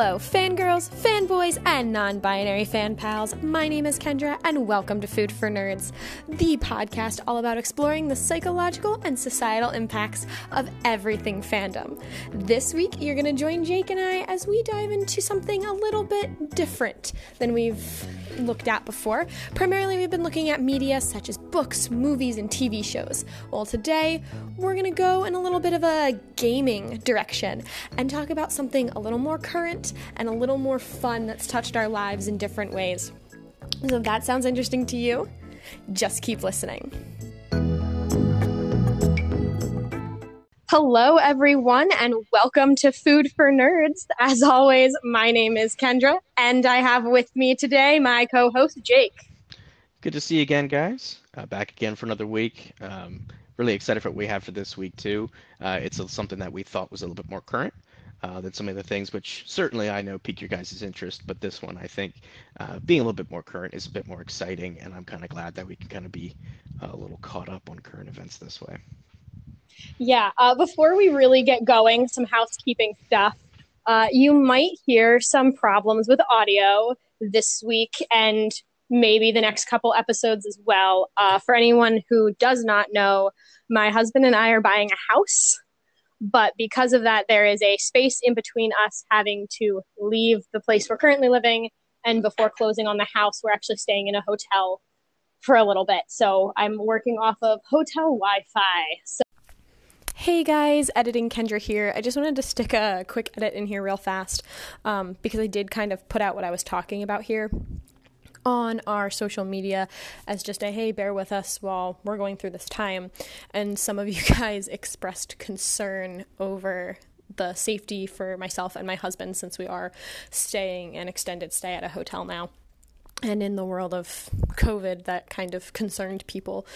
Hello, fangirls, fanboys, and non binary fan pals. My name is Kendra, and welcome to Food for Nerds, the podcast all about exploring the psychological and societal impacts of everything fandom. This week, you're going to join Jake and I as we dive into something a little bit different than we've looked at before. Primarily, we've been looking at media such as books, movies, and TV shows. Well, today, we're going to go in a little bit of a gaming direction and talk about something a little more current and a little more fun that's touched our lives in different ways. So, if that sounds interesting to you, just keep listening. Hello, everyone, and welcome to Food for Nerds. As always, my name is Kendra, and I have with me today my co host, Jake. Good to see you again, guys. Uh, back again for another week. Um, really excited for what we have for this week, too. Uh, it's something that we thought was a little bit more current. Uh, than some of the things, which certainly I know pique your guys' interest, but this one I think uh, being a little bit more current is a bit more exciting, and I'm kind of glad that we can kind of be a little caught up on current events this way. Yeah, uh, before we really get going, some housekeeping stuff. Uh, you might hear some problems with audio this week and maybe the next couple episodes as well. Uh, for anyone who does not know, my husband and I are buying a house, but because of that, there is a space in between us having to leave the place we're currently living. And before closing on the house, we're actually staying in a hotel for a little bit. So I'm working off of hotel Wi Fi. So Hey guys, editing Kendra here. I just wanted to stick a quick edit in here real fast um, because I did kind of put out what I was talking about here on our social media as just a hey, bear with us while we're going through this time. And some of you guys expressed concern over the safety for myself and my husband since we are staying an extended stay at a hotel now. And in the world of COVID, that kind of concerned people.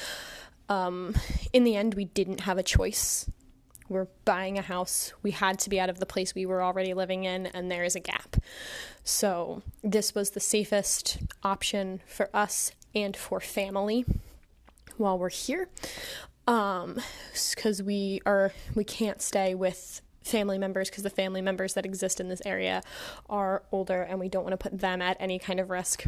Um, in the end, we didn't have a choice. We're buying a house. We had to be out of the place we were already living in, and there is a gap. So, this was the safest option for us and for family while we're here. Um, because we are, we can't stay with family members because the family members that exist in this area are older and we don't want to put them at any kind of risk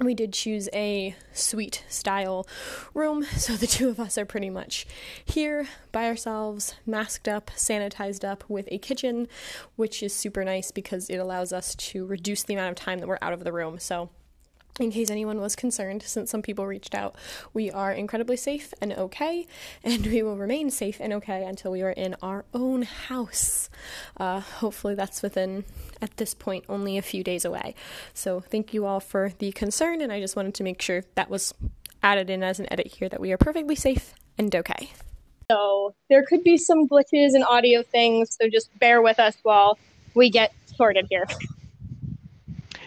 we did choose a suite style room, so the two of us are pretty much here by ourselves, masked up, sanitized up, with a kitchen, which is super nice because it allows us to reduce the amount of time that we're out of the room. So in case anyone was concerned, since some people reached out, we are incredibly safe and okay, and we will remain safe and okay until we are in our own house. Uh, hopefully, that's within, at this point, only a few days away. So, thank you all for the concern, and I just wanted to make sure that was added in as an edit here that we are perfectly safe and okay. So, there could be some glitches and audio things, so just bear with us while we get sorted here.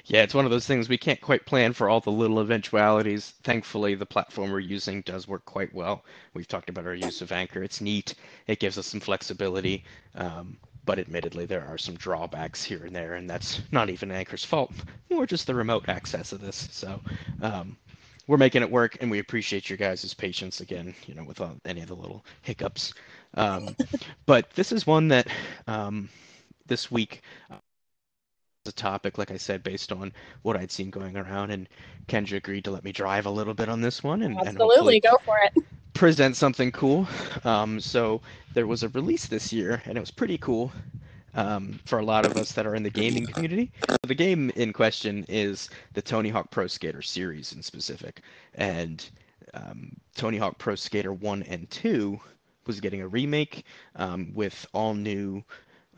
Yeah, it's one of those things we can't quite plan for all the little eventualities. Thankfully, the platform we're using does work quite well. We've talked about our use of Anchor. It's neat. It gives us some flexibility. Um, but admittedly, there are some drawbacks here and there, and that's not even Anchor's fault. More just the remote access of this. So um, we're making it work, and we appreciate your guys' patience again, you know, with any of the little hiccups. Um, but this is one that um, this week a topic, like I said, based on what I'd seen going around. And Kendra agreed to let me drive a little bit on this one. And, Absolutely, and go for it. Present something cool. Um, so there was a release this year, and it was pretty cool um, for a lot of us that are in the gaming community. The game in question is the Tony Hawk Pro Skater series in specific. And um, Tony Hawk Pro Skater 1 and 2 was getting a remake um, with all new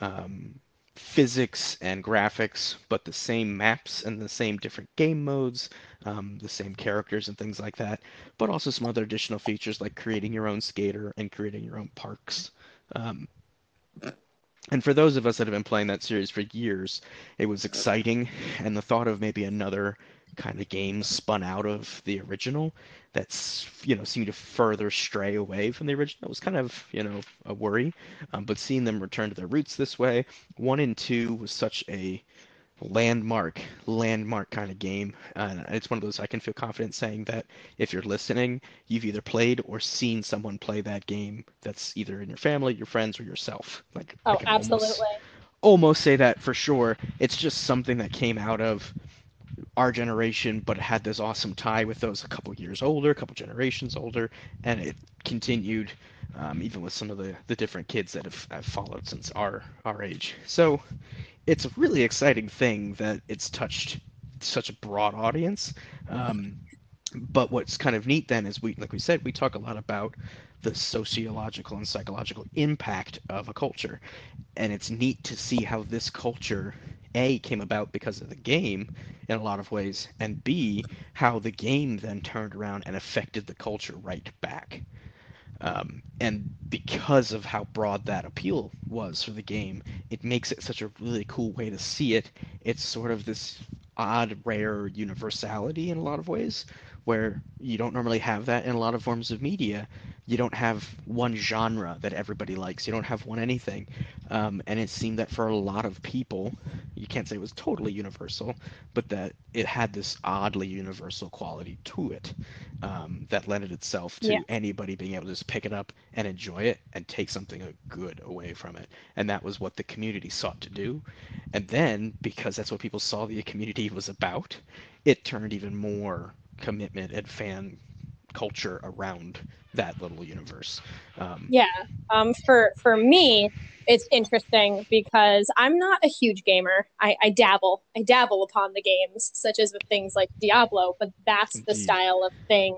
um, physics and graphics, but the same maps and the same different game modes, um, the same characters and things like that, but also some other additional features like creating your own skater and creating your own parks. Um, and for those of us that have been playing that series for years, it was exciting, and the thought of maybe another kind of game spun out of the original that's you know seemed to further stray away from the original. It was kind of you know a worry um, but seeing them return to their roots this way one and two was such a landmark landmark kind of game. Uh, it's one of those i can feel confident saying that if you're listening you've either played or seen someone play that game that's either in your family your friends or yourself. Like oh absolutely almost, almost say that for sure. It's just something that came out of our generation, but had this awesome tie with those a couple years older, a couple generations older, and it continued um, even with some of the, the different kids that have, have followed since our our age. So it's a really exciting thing that it's touched such a broad audience. Um, but what's kind of neat then is we, like we said, we talk a lot about the sociological and psychological impact of a culture, and it's neat to see how this culture a came about because of the game in a lot of ways, and B how the game then turned around and affected the culture right back. Um, and because of how broad that appeal was for the game, it makes it such a really cool way to see it. It's sort of this odd, rare universality in a lot of ways, where you don't normally have that in a lot of forms of media. You don't have one genre that everybody likes. You don't have one anything. Um, and it seemed that for a lot of people, you can't say it was totally universal, but that it had this oddly universal quality to it um, that lended itself to Yeah. anybody being able to just pick it up and enjoy it and take something uh, good away from it. And that was what the community sought to do. And then, because that's what people saw the community was about, it turned even more commitment and fan culture around that little universe. Um, Yeah. Um, for for me, it's interesting because I'm not a huge gamer. I, I dabble. I dabble upon the games, such as with things like Diablo, but that's the Indeed. style of thing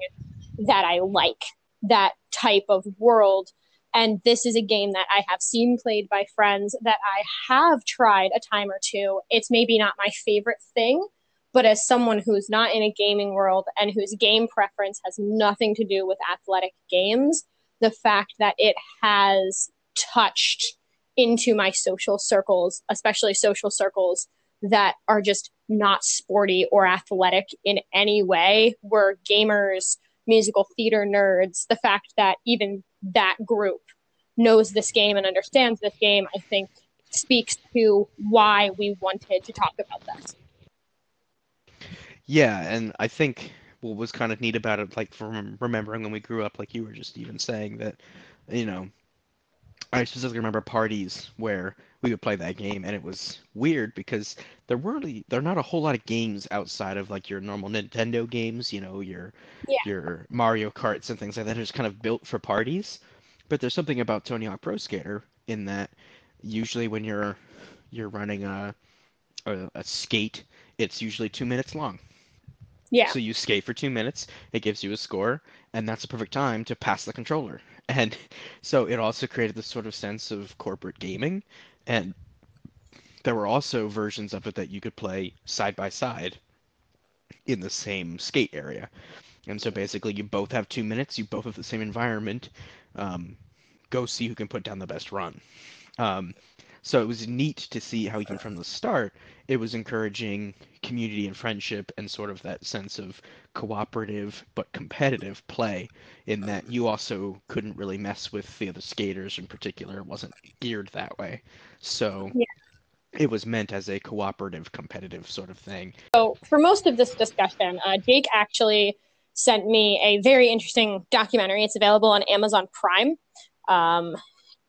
that I like. That type of world. And this is a game that I have seen played by friends that I have tried a time or two. It's maybe not my favorite thing, but as someone who's not in a gaming world and whose game preference has nothing to do with athletic games, the fact that it has touched into my social circles, especially social circles that are just not sporty or athletic in any way, were gamers, musical theater nerds, the fact that even that group knows this game and understands this game, I think speaks to why we wanted to talk about this. Yeah, and I think what was kind of neat about it, like from remembering when we grew up, like you were just even saying that, you know, I specifically remember parties where we would play that game, and it was weird because there weren't really, there are not a whole lot of games outside of like your normal Nintendo games, you know, your Yeah. your Mario Karts and things like that are just kind of built for parties. But there's something about Tony Hawk Pro Skater in that usually when you're you're running a a, a skate, it's usually two minutes long. Yeah. So you skate for two minutes, it gives you a score, and that's the perfect time to pass the controller. And so it also created this sort of sense of corporate gaming. And there were also versions of it that you could play side by side in the same skate area. And so basically, you both have two minutes, you both have the same environment. Um, go see who can put down the best run. Um, so it was neat to see how even from the start it was encouraging community and friendship and sort of that sense of cooperative but competitive play in that you also couldn't really mess with the other skaters in particular it wasn't geared that way so Yeah. it was meant as a cooperative competitive sort of thing So, for most of this discussion, uh, Jake actually sent me a very interesting documentary. It's available on Amazon Prime. Um,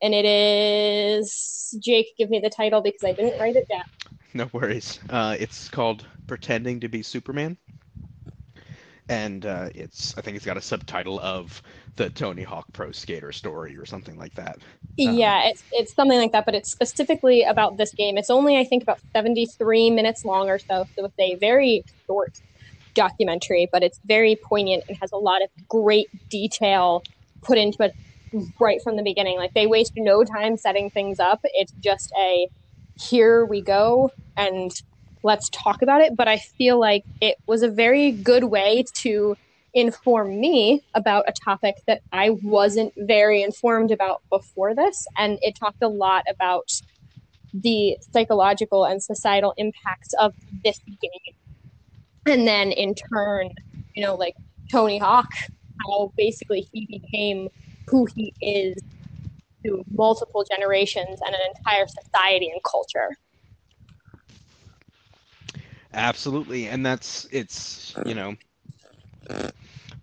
and it is, Jake, give me the title because I didn't write it down. no worries. Uh, it's called pretending to be superman. And uh, it's i think it's got a subtitle of the tony hawk pro skater story or something like that. Um, yeah, it's, it's something like that, but it's specifically about this game. It's only, I think, about 73 minutes long or so, so it's a very short documentary, but it's very poignant. And has a lot of great detail put into it right from the beginning. Like they waste no time setting things up. It's just a here we go and let's talk about it. But I feel like it was a very good way to inform me about a topic that I wasn't very informed about before this. And it talked a lot about the psychological and societal impacts of this game. And then in turn, you know, like Tony Hawk, how basically he became who he is to multiple generations and an entire society and culture. Absolutely, and that's it's you know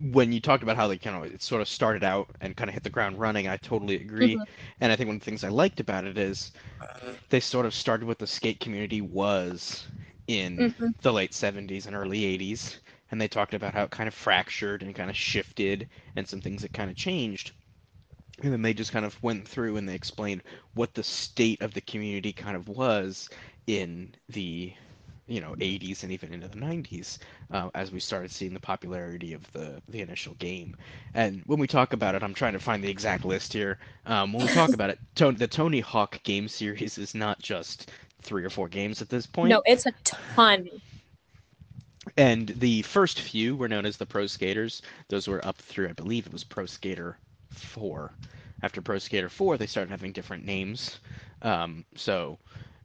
when you talked about how they kind of it sort of started out and kind of hit the ground running, I totally agree. Mhm. And I think one of the things I liked about it is they sort of started what the skate community was in Mhm. the late 70s and early 80s. And they talked about how it kind of fractured and kind of shifted and some things that kind of changed. And then they just kind of went through and they explained what the state of the community kind of was in the you know 80s and even into the 90s uh, as we started seeing the popularity of the the initial game and when we talk about it i'm trying to find the exact list here um, when we talk about it to- the tony hawk game series is not just three or four games at this point No, it's a ton. and the first few were known as the Pro Skaters. Those were up through, I believe it was Pro Skater 4. After Pro Skater 4, they started having different names. Um, so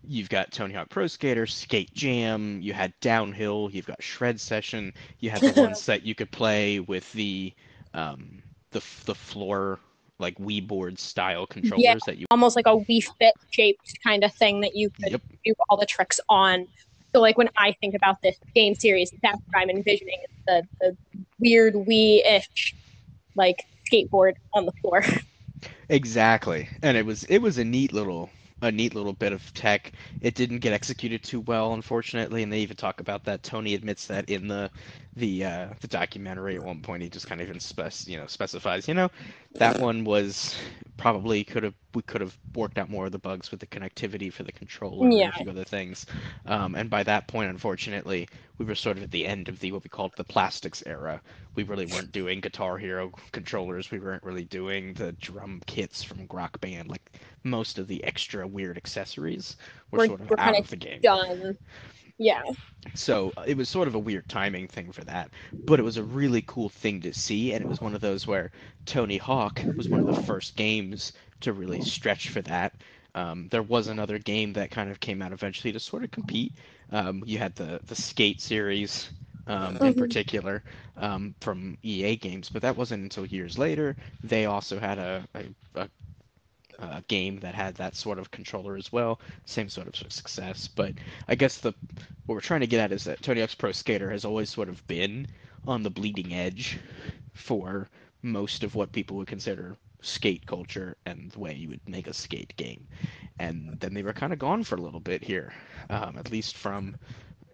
you've got Tony Hawk Pro Skater, Skate Jam, you had Downhill, you've got Shred Session, you had the ones that you could play with the um, the the floor like Wii board style controllers that you Almost like a Wii Fit shaped kind of thing that you could Yep. do all the tricks on. So, like when I think about this game series, that's what I'm envisioning: the the weird Wii-ish like skateboard on the floor. Exactly. And it was it was a neat little a neat little bit of tech. It didn't get executed too well, unfortunately, and they even talk about that. Tony admits that in the the uh, the documentary at one point. He just kind of even spec you know specifies, you know, that one was probably could have we could have worked out more of the bugs with the connectivity for the controller Yeah. and a few other things. Um, and by that point, unfortunately, we were sort of at the end of the what we called the plastics era. We really weren't doing Guitar Hero controllers. We weren't really doing the drum kits from Rock Band. Like most of the extra weird accessories were We're- sort of we're out of the game. Done. Yeah. So uh, it was sort of a weird timing thing for that, but it was a really cool thing to see, and it was one of those where Tony Hawk was one of the first games to really stretch for that. Um, there was another game that kind of came out eventually to sort of compete. Um, you had the the Skate series um, in Mhm. particular um, from EA games, but that wasn't until years later. They also had a, a, a a game that had that sort of controller as well, same sort of success. But I guess the what we're trying to get at is that Tony Hawk's Pro Skater has always sort of been on the bleeding edge for most of what people would consider skate culture and the way you would make a skate game. And then they were kind of gone for a little bit here, um, at least from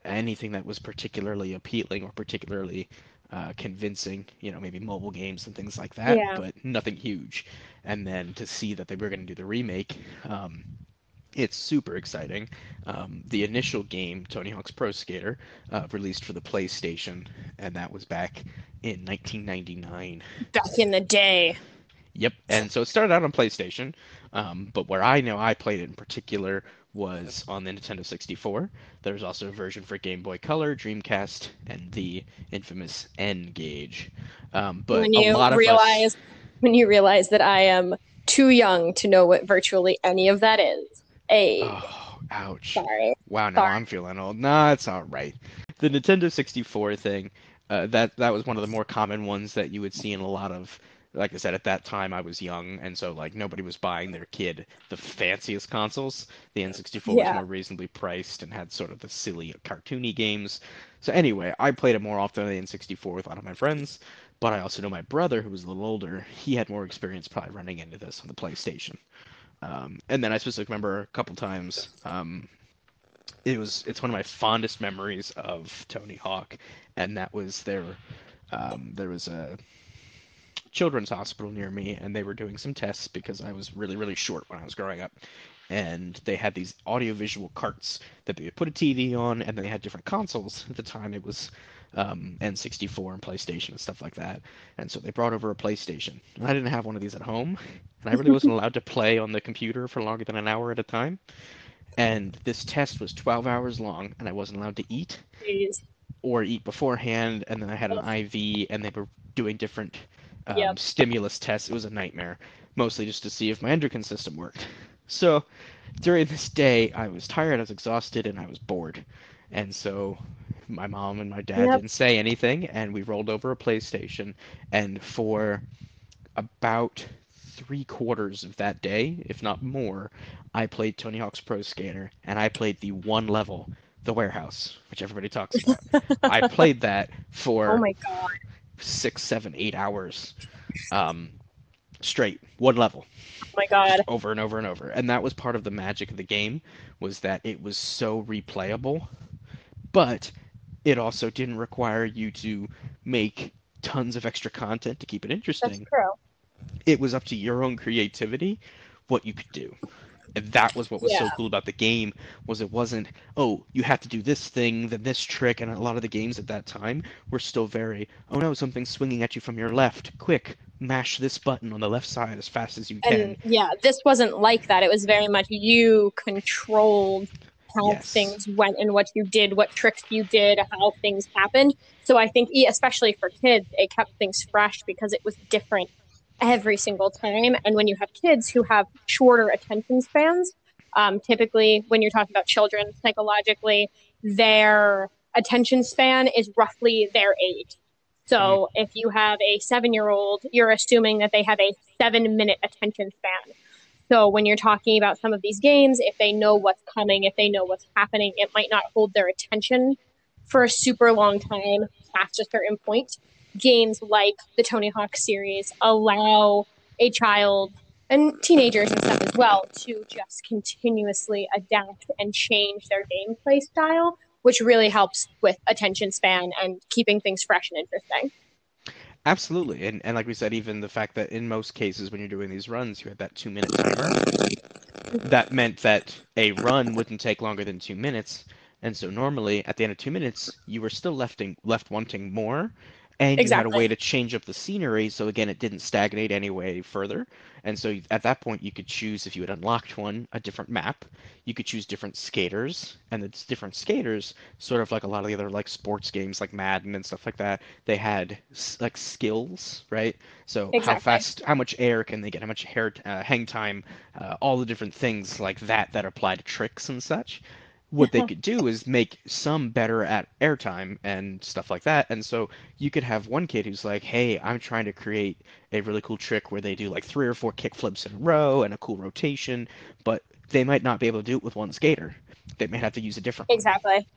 anything that was particularly appealing or particularly uh, convincing, you know, maybe mobile games and things like that, Yeah. but nothing huge. And then to see that they were going to do the remake, um, it's super exciting. Um, the initial game, Tony Hawk's Pro Skater, uh, released for the PlayStation, and that was back in 1999. Back in the day. Yep. And so it started out on PlayStation, um, but where I know I played it in particular was on the Nintendo 64. There's also a version for Game Boy Color, Dreamcast, and the infamous N-Gage. Um, but when a you lot of us, realize when you realize that I am too young to know what virtually any of that is. A oh, ouch. sorry. Wow, now Sorry. I'm feeling old. Nah, it's all right. The Nintendo 64 thing, uh, that that was one of the more common ones that you would see in a lot of. Like I said, at that time I was young, and so like nobody was buying their kid the fanciest consoles. The N64 Yeah. was more reasonably priced and had sort of the silly cartoony games. So anyway, I played it more often than the N64 with a lot of my friends, but I also know my brother, who was a little older, he had more experience probably running into this on the PlayStation. Um, and then I specifically remember a couple times um, it was it's one of my fondest memories of Tony Hawk, and that was there. Um, there was a children's hospital near me, and they were doing some tests because I was really really short when I was growing up, and they had these audiovisual carts that they would put a TV on, and they had different consoles. At the time, it was um, N64 and PlayStation and stuff like that, and so they brought over a PlayStation. And I didn't have one of these at home, and I really wasn't allowed to play on the computer for longer than an hour at a time and this test was 12 hours long and i wasn't allowed to eat Jeez. or eat beforehand and then i had an iv and they were doing different um, Yep. stimulus tests it was a nightmare mostly just to see if my endocrine system worked so during this day i was tired i was exhausted and i was bored and so my mom and my dad Yep. didn't say anything and we rolled over a playstation and for about three quarters of that day, if not more, I played Tony Hawk's Pro Skater, and I played the one level, the warehouse, which everybody talks about. I played that for Oh my god. Six, seven, eight hours um, straight, one level. Oh my god. Over and over and over. And that was part of the magic of the game was that it was so replayable, but it also didn't require you to make tons of extra content to keep it interesting. That's true. It was up to your own creativity what you could do. And that was what was so cool about the game was it wasn't oh you have to do this thing then this trick and a lot of the games at that time were still very oh no something's swinging at you from your left quick mash this button on the left side as fast as you can And yeah, this wasn't like that. It was very much you controlled how Yes. things went and what you did, what tricks you did, how things happened. So I think, especially for kids, it kept things fresh because it was different every single time. And when you have kids who have shorter attention spans, um, typically when you're talking about children psychologically, their attention span is roughly their age. So if you have a seven year old, you're assuming that they have a seven minute attention span. So when you're talking about some of these games, if they know what's coming, if they know what's happening, it might not hold their attention for a super long time past a certain point. Games like the Tony Hawk series allow a child and teenagers and stuff as well to just continuously adapt and change their gameplay style, which really helps with attention span and keeping things fresh and interesting. absolutely. And, and like we said even the fact that in most cases when you're doing these runs you had that two minute timer. That meant that a run wouldn't take longer than two minutes. And so normally at the end of two minutes you were still left, in, left wanting more and you had a way to change up the scenery so again it didn't stagnate any way further. And so at that point you could choose if you had unlocked one a different map. You could choose different skaters and it's different skaters sort of like a lot of the other like sports games like madden and stuff like that. They had like skills right? So how fast how much air can they get? How much hair uh, hang time? Uh, all the different things like that that apply to tricks and such what they could do is make some better at airtime and stuff like that. And so you could have one kid who's like, "Hey, I'm trying to create a really cool trick where they do like three or four kick flips in a row and a cool rotation, but they might not be able to do it with one skater. They might have to use a different one. Exactly.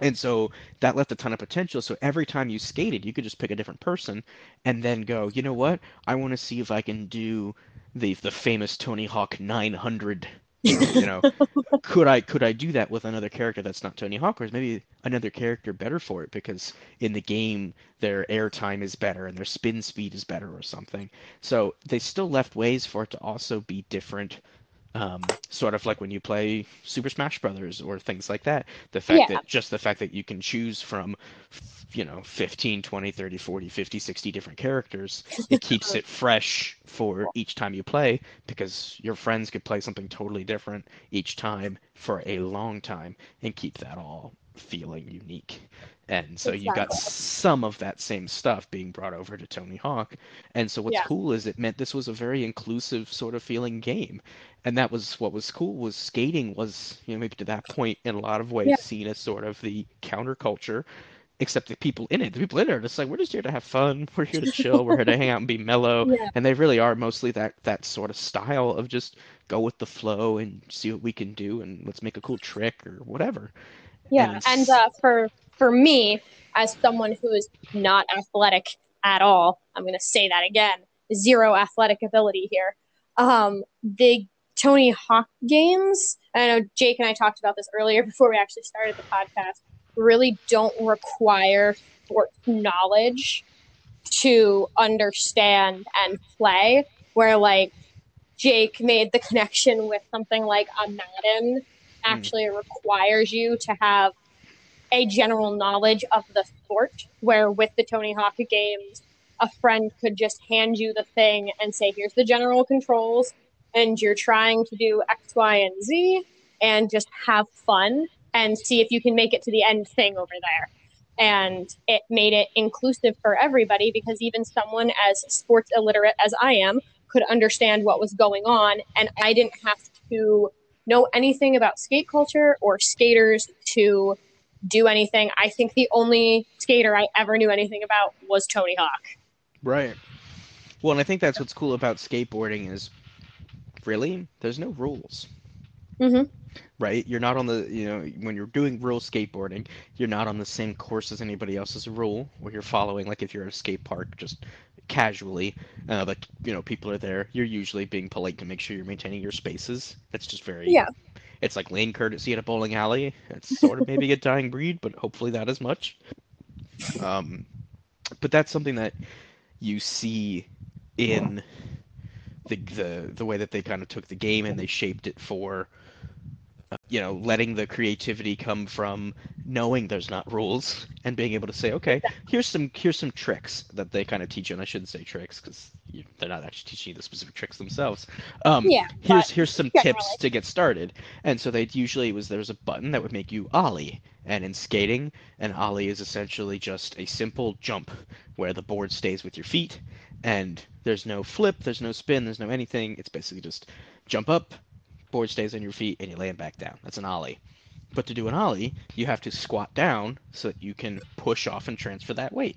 And so that left a ton of potential. So every time you skated, you could just pick a different person and then go, you know what? I want to see if I can do the the famous Tony Hawk 900. You know, could I could I do that with another character that's not Tony Hawk, or is maybe another character better for it because in the game their airtime is better and their spin speed is better or something. So they still left ways for it to also be different um, sort of like when you play Super Smash Brothers or things like that. The fact Yeah. that just the fact that you can choose from, you know, 15, 20, 30, 40, 50, 60 different characters, it keeps it fresh for each time you play because your friends could play something totally different each time for a long time and keep that all feeling unique. And so you got some of that same stuff being brought over to Tony Hawk. And so what's Yeah. cool is it meant this was a very inclusive sort of feeling game and that was what was cool was skating was you know maybe to that point in a lot of ways Yeah. seen as sort of the counterculture except the people in it the people in it are just like we're just here to have fun we're here to chill we're here to hang out and be mellow Yeah. and they really are mostly that that sort of style of just go with the flow and see what we can do and let's make a cool trick or whatever Yeah, And and uh, for for me, as someone who is not athletic at all, I'm going to say that again: zero athletic ability here. Um, the Tony Hawk games. I know Jake and I talked about this earlier before we actually started the podcast. Really don't require sports knowledge to understand and play. Where like Jake made the connection with something like a Madden Hmm. actually requires you to have a general knowledge of the sport. Where with the Tony Hawk games, a friend could just hand you the thing and say, "Here's the general controls," and you're trying to do X, Y, and Z, and just have fun and see if you can make it to the end thing over there. And it made it inclusive for everybody because even someone as sports illiterate as I am could understand what was going on, and I didn't have to know anything about skate culture or skaters to do anything. I think the only skater I ever knew anything about was Tony Hawk. right well and i think that's what's cool about skateboarding is really there's no rules Mhm. Right? You're not on the, you know, when you're doing real skateboarding, you're not on the same course as anybody else as a rule, where you're following, like if you're at a skate park, just casually, uh, like, you know, people are there. You're usually being polite to make sure you're maintaining your spaces. That's just very, Yeah. it's like lane courtesy at a bowling alley. It's sort of maybe a dying breed, but hopefully not as much. Um, but that's something that you see in the the the way that they kind of took the game and they shaped it for you know letting the creativity come from knowing there's not rules and being able to say okay here's some here's some tricks that they kind of teach you and I shouldn't say tricks because they're not actually teaching you the specific tricks themselves um Yeah, here's here's some generally. tips to get started and so they usually was there's a button that would make you ollie and in skating an ollie is essentially just a simple jump where the board stays with your feet and there's no flip, there's no spin, there's no anything. It's basically just jump up, board stays on your feet, and you land back down. That's an ollie. But to do an ollie, you have to squat down so that you can push off and transfer that weight.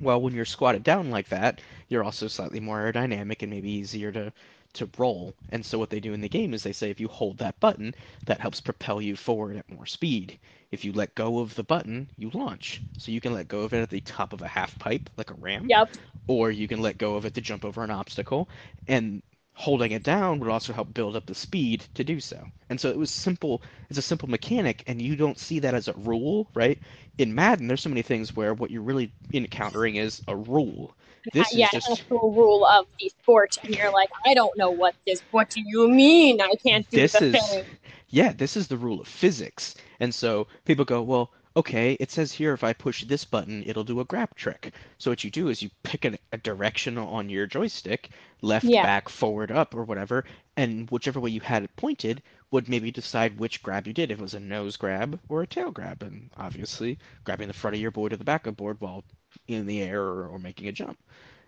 Well, when you're squatted down like that, you're also slightly more aerodynamic and maybe easier to to roll. And so what they do in the game is they say if you hold that button, that helps propel you forward at more speed. If you let go of the button, you launch. So you can let go of it at the top of a half pipe like a ramp. Yep. or you can let go of it to jump over an obstacle and holding it down would also help build up the speed to do so and so it was simple it's a simple mechanic and you don't see that as a rule right in madden there's so many things where what you're really encountering is a rule this yeah, is an just actual rule of the sport, and you're like, I don't know what this. What do you mean? I can't do this the is thing. yeah this is the rule of physics and so people go well okay it says here if i push this button it'll do a grab trick so what you do is you pick a, a direction on your joystick left Yeah. back forward up or whatever and whichever way you had it pointed would maybe decide which grab you did if it was a nose grab or a tail grab and obviously grabbing the front of your board or the back of the board while in the air or, or making a jump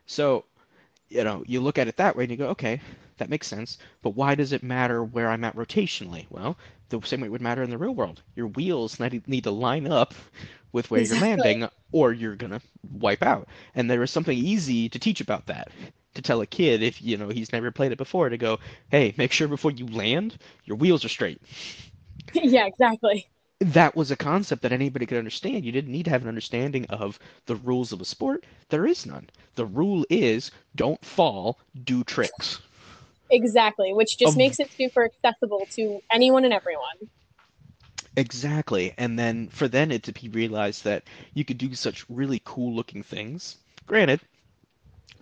so you know, you look at it that way and you go, okay, that makes sense. But why does it matter where I'm at rotationally? Well, the same way it would matter in the real world. Your wheels need to line up with where Exactly. you're landing, or you're gonna wipe out. And there is something easy to teach about that. To tell a kid if you know he's never played it before to go, hey, make sure before you land, your wheels are straight. yeah, exactly. That was a concept that anybody could understand. You didn't need to have an understanding of the rules of a sport. There is none. The rule is don't fall, do tricks. Exactly, which just Um, makes it super accessible to anyone and everyone. Exactly. And then for then it to be realized that you could do such really cool looking things. Granted,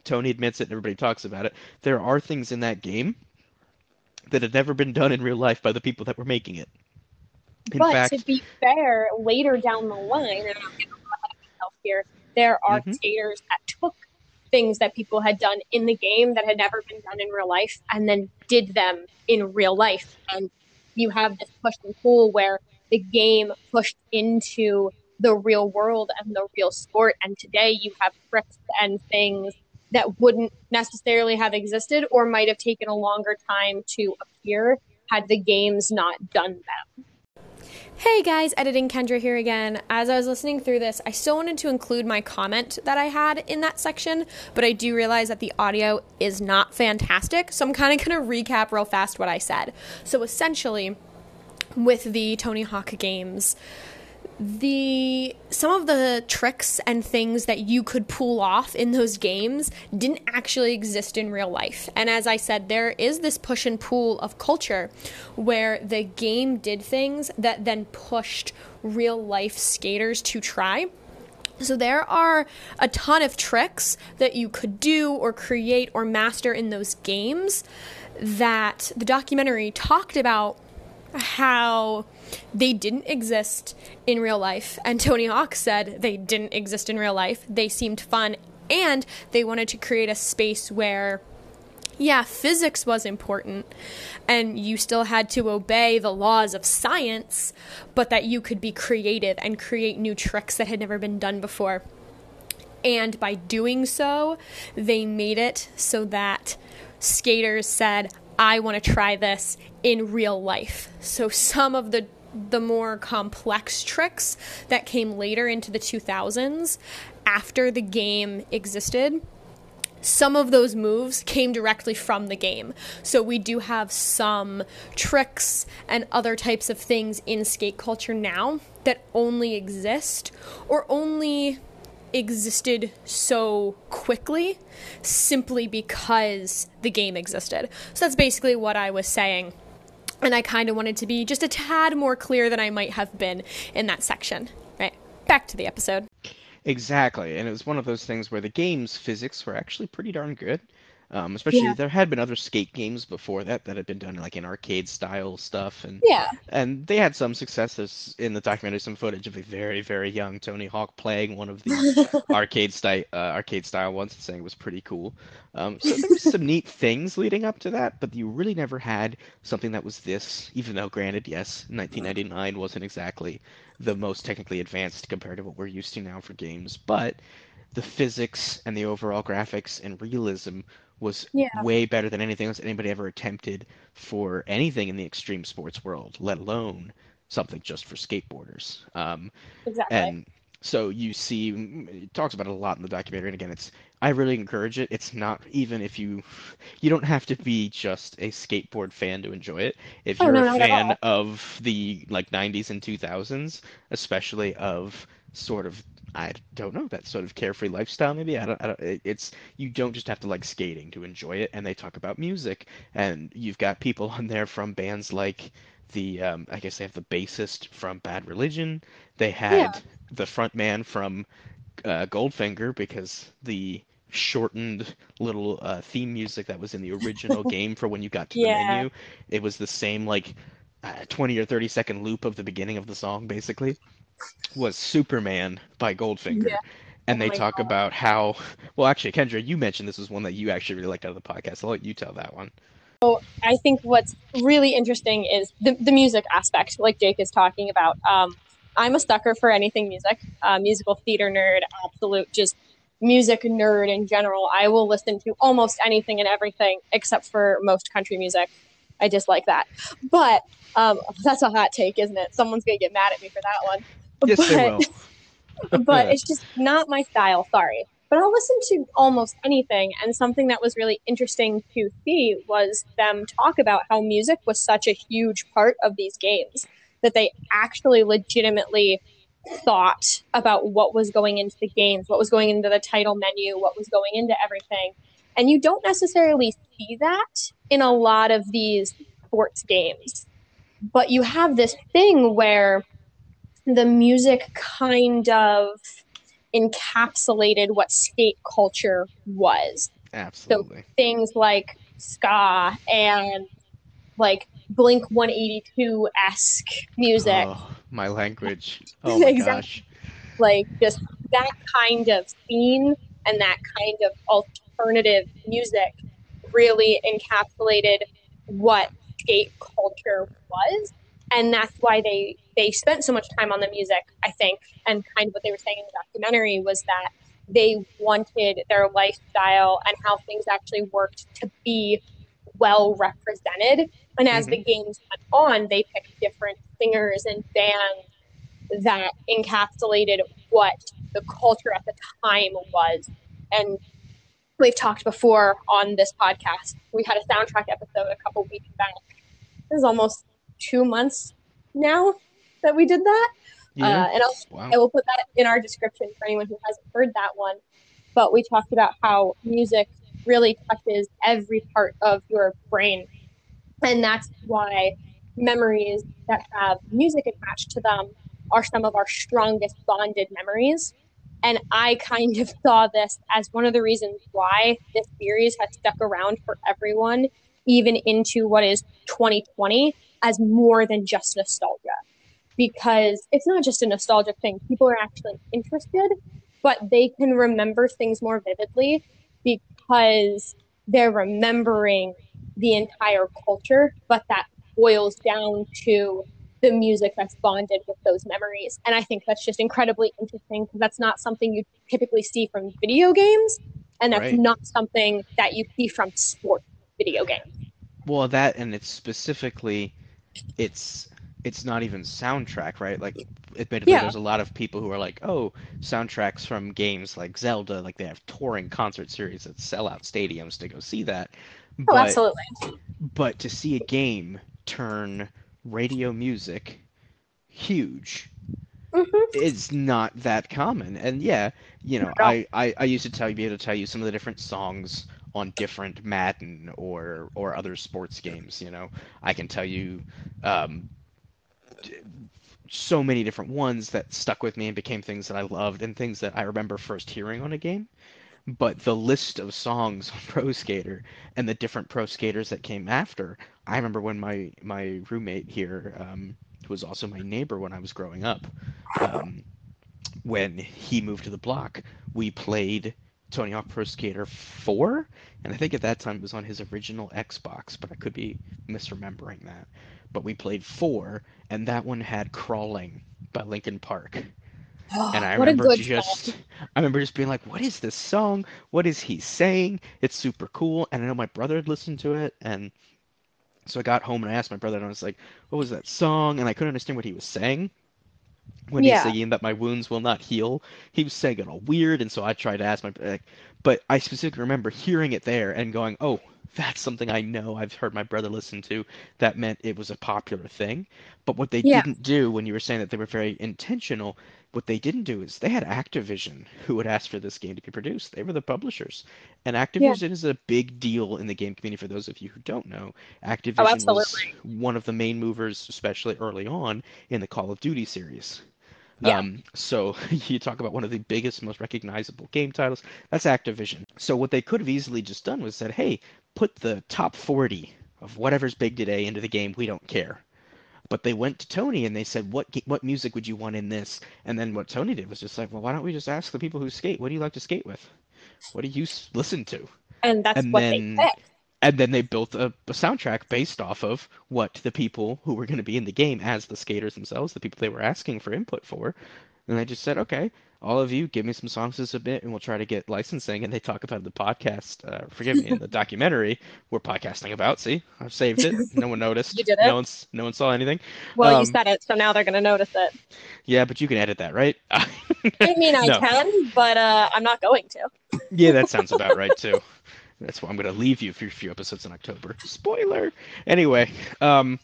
Tony admits it and everybody talks about it. There are things in that game that had never been done in real life by the people that were making it. In but fact, to be fair, later down the line, and I'm getting a ahead of myself here, there are Mhm. skaters that took things that people had done in the game that had never been done in real life and then did them in real life. And you have this push and pull where the game pushed into the real world and the real sport. And today you have tricks and things that wouldn't necessarily have existed or might have taken a longer time to appear had the games not done them. Hey guys, editing Kendra here again. As I was listening through this, I still wanted to include my comment that I had in that section, but I do realize that the audio is not fantastic, so I'm kind of going to recap real fast what I said. So essentially, with the Tony Hawk games, the some of the tricks and things that you could pull off in those games didn't actually exist in real life. And as I said, there is this push and pull of culture where the game did things that then pushed real life skaters to try. So there are a ton of tricks that you could do or create or master in those games that the documentary talked about how they didn't exist in real life. And Tony Hawk said they didn't exist in real life. They seemed fun and they wanted to create a space where yeah, physics was important and you still had to obey the laws of science, but that you could be creative and create new tricks that had never been done before. And by doing so, they made it so that skaters said, I want to try this in real life. So some of the the more complex tricks that came later into the 2000s after the game existed some of those moves came directly from the game. So we do have some tricks and other types of things in skate culture now that only exist or only existed so quickly simply because the game existed. So that's basically what I was saying. And I kind of wanted to be just a tad more clear than I might have been in that section. Right. Back to the episode. Exactly, and it was one of those things where the game's physics were actually pretty darn good. Um, especially Yeah. there had been other skate games before that that had been done like in arcade style stuff, and Yeah. and they had some successes in the documentary. Some footage of a very very young Tony Hawk playing one of the arcade style uh, arcade style ones, and saying it was pretty cool. Um, so there was some neat things leading up to that, but you really never had something that was this. Even though, granted, yes, 1999 wasn't exactly the most technically advanced compared to what we're used to now for games, but the physics and the overall graphics and realism was Yeah. way better than anything else anybody ever attempted for anything in the extreme sports world, let alone something just for skateboarders. Um, Exactly. and so you see, it talks about it a lot in the documentary. And again, it's I really encourage it. It's not even if you you don't have to be just a skateboard fan to enjoy it. If Oh, you're no, a fan of the like 90s and 2000s, especially of sort of I don't know that sort of carefree lifestyle. Maybe I don't. I don't it's you don't just have to like skating to enjoy it. And they talk about music, and you've got people on there from bands like the um, I guess they have the bassist from Bad Religion. They had Yeah. the front man from uh, Goldfinger because the shortened little uh, theme music that was in the original game for when you got to the Yeah. menu, it was the same like uh, 20 or 30 second loop of the beginning of the song basically was Superman by Goldfinger. Yeah. And Oh they talk God. about how, well, actually, Kendra, you mentioned this was one that you actually really liked out of the podcast. I'll let you tell that one. I think what's really interesting is the, the music aspect, like Jake is talking about. Um, I'm a sucker for anything music, uh, musical theater nerd, absolute just music nerd in general. I will listen to almost anything and everything except for most country music. I dislike that. But um, that's a hot take, isn't it? Someone's going to get mad at me for that one. Yes, but, they will. but it's just not my style. Sorry. But I'll listen to almost anything. And something that was really interesting to see was them talk about how music was such a huge part of these games that they actually legitimately thought about what was going into the games, what was going into the title menu, what was going into everything. And you don't necessarily see that in a lot of these sports games. But you have this thing where the music kind of encapsulated what skate culture was. Absolutely. Things like ska and like Blink 182 esque music, Oh, my language. Oh my Exactly. gosh. like just that kind of scene and that kind of alternative music really encapsulated what skate culture was and that's why they they spent so much time on the music i think. And kind of what they were saying in the documentary was that they wanted their lifestyle and how things actually worked to be well represented. And as the mm-hmm. games went on they picked different singers and bands that encapsulated what the culture at the time was. And we've talked before on this podcast. We had a soundtrack episode a couple weeks back. This is almost two months now that we did that Yeah. uh, and I'll, wow. I will put that in our description for anyone who hasn't heard that one. But we talked about how music really touches every part of your brain. And that's why memories that have music attached to them are some of our strongest bonded memories. And I kind of saw this as one of the reasons why this series has stuck around for everyone, even into what is 2020, as more than just nostalgia because it's not just a nostalgic thing. People are actually interested, but they can remember things more vividly because they're remembering the entire culture, but that boils down to the music that's bonded with those memories. And I think that's just incredibly interesting because that's not something you typically see from video games, and that's Right. not something that you see from sports video games. Well, that and it's specifically, it's it's not even soundtrack, right? Like admittedly, Yeah. there's a lot of people who are like, oh, soundtracks from games like Zelda, like they have touring concert series that sell out stadiums to go see that. Oh, But absolutely. but to see a game turn radio music huge hmm is not that common. And yeah, you know, No. I, I, I used to tell you be able to tell you some of the different songs on different Madden or or other sports games. You know, I can tell you um, so many different ones that stuck with me and became things that I loved and things that I remember first hearing on a game. But the list of songs on Pro Skater and the different pro skaters that came after, I remember when my my roommate here, um, who was also my neighbor when I was growing up, um, when he moved to the block, we played Tony Hawk Pro Skater 4, and I think at that time it was on his original Xbox, but I could be misremembering that. But we played 4, and that one had Crawling by Linkin Park. And I remember just song. I remember just being like, what is this song? What is he saying? It's super cool. And I know my brother had listened to it and so I got home and I asked my brother and I was like, what was that song? And I couldn't understand what he was saying. When he's saying that my wounds will not heal, he was saying it all weird, and so I tried to ask my like, but I specifically remember hearing it there and going, "Oh, that's something I know. I've heard my brother listen to. That meant it was a popular thing." But what they Yeah. didn't do when you were saying that they were very intentional, what they didn't do is they had Activision who would ask for this game to be produced. They were the publishers. And Activision is a big deal in the game community for those of you who don't know. Oh, Activision was Oh, absolutely. one of the main movers, especially early on, in the Call of Duty series. Yeah. Um, so you talk about one of the biggest, most recognizable game titles. That's Activision. So what they could have easily just done was said, "Hey, put the top 40 of whatever's big today into the game. We don't care." But they went to Tony and they said, "What what music would you want in this?" And then what Tony did was just like, "Well, why don't we just ask the people who skate? What do you like to skate with? What do you listen to?" And that's and what then- they picked. And then they built a, a soundtrack based off of what the people who were going to be in the game as the skaters themselves, the people they were asking for input for. And they just said, okay, all of you give me some songs to submit and we'll try to get licensing. And they talk about the podcast, uh, forgive me, in the documentary we're podcasting about. See, I've saved it. No one noticed. You did it. No one's, no one saw anything. Well, you um, said it, so now they're going to notice it. Yeah, but you can edit that, right? I mean, I No. can, but uh, I'm not going to. Yeah, that sounds about right too. That's why I'm gonna leave you for a few episodes in October. Spoiler. Anyway, um,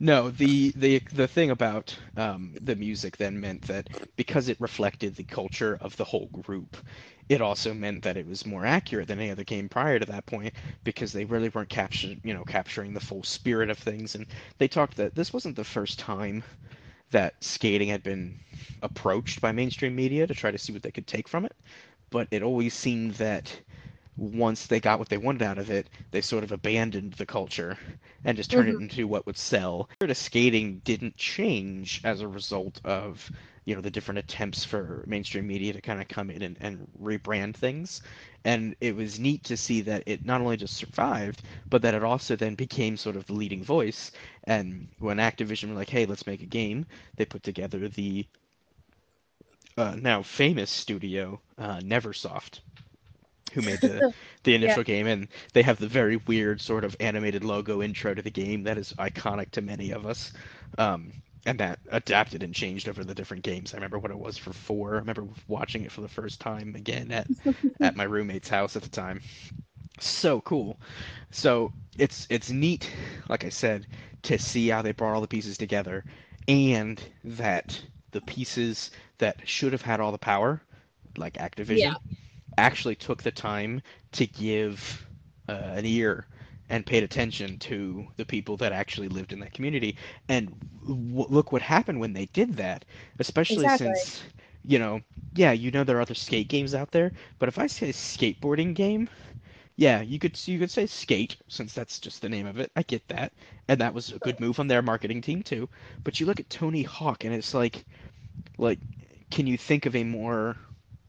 no, the the the thing about um, the music then meant that because it reflected the culture of the whole group, it also meant that it was more accurate than any other game prior to that point because they really weren't capturing you know capturing the full spirit of things. And they talked that this wasn't the first time that skating had been approached by mainstream media to try to see what they could take from it, but it always seemed that once they got what they wanted out of it, they sort of abandoned the culture and just turned it into what would sell. The skating didn't change as a result of you know the different attempts for mainstream media to kind of come in and, and rebrand things. And it was neat to see that it not only just survived but that it also then became sort of the leading voice. And when activision were like hey let's make a game they put together the uh, now famous studio uh, neversoft who made the the initial game and they have the very weird sort of animated logo intro to the game that is iconic to many of us um, and that adapted and changed over the different games. I remember what it was for four. I remember watching it for the first time again at at my roommate's house at the time. So cool. So it's it's neat, like I said, to see how they brought all the pieces together, and that the pieces that should have had all the power, like Activision, Yeah. Actually took the time to give uh, an ear and paid attention to the people that actually lived in that community. And w- look what happened when they did that, especially Exactly. since, you know, yeah, you know there are other skate games out there, but if I say skateboarding game, yeah, you could you could say skate since that's just the name of it. I get that, and that was a good move on their marketing team too. But you look at Tony Hawk, and it's like, like, can you think of a more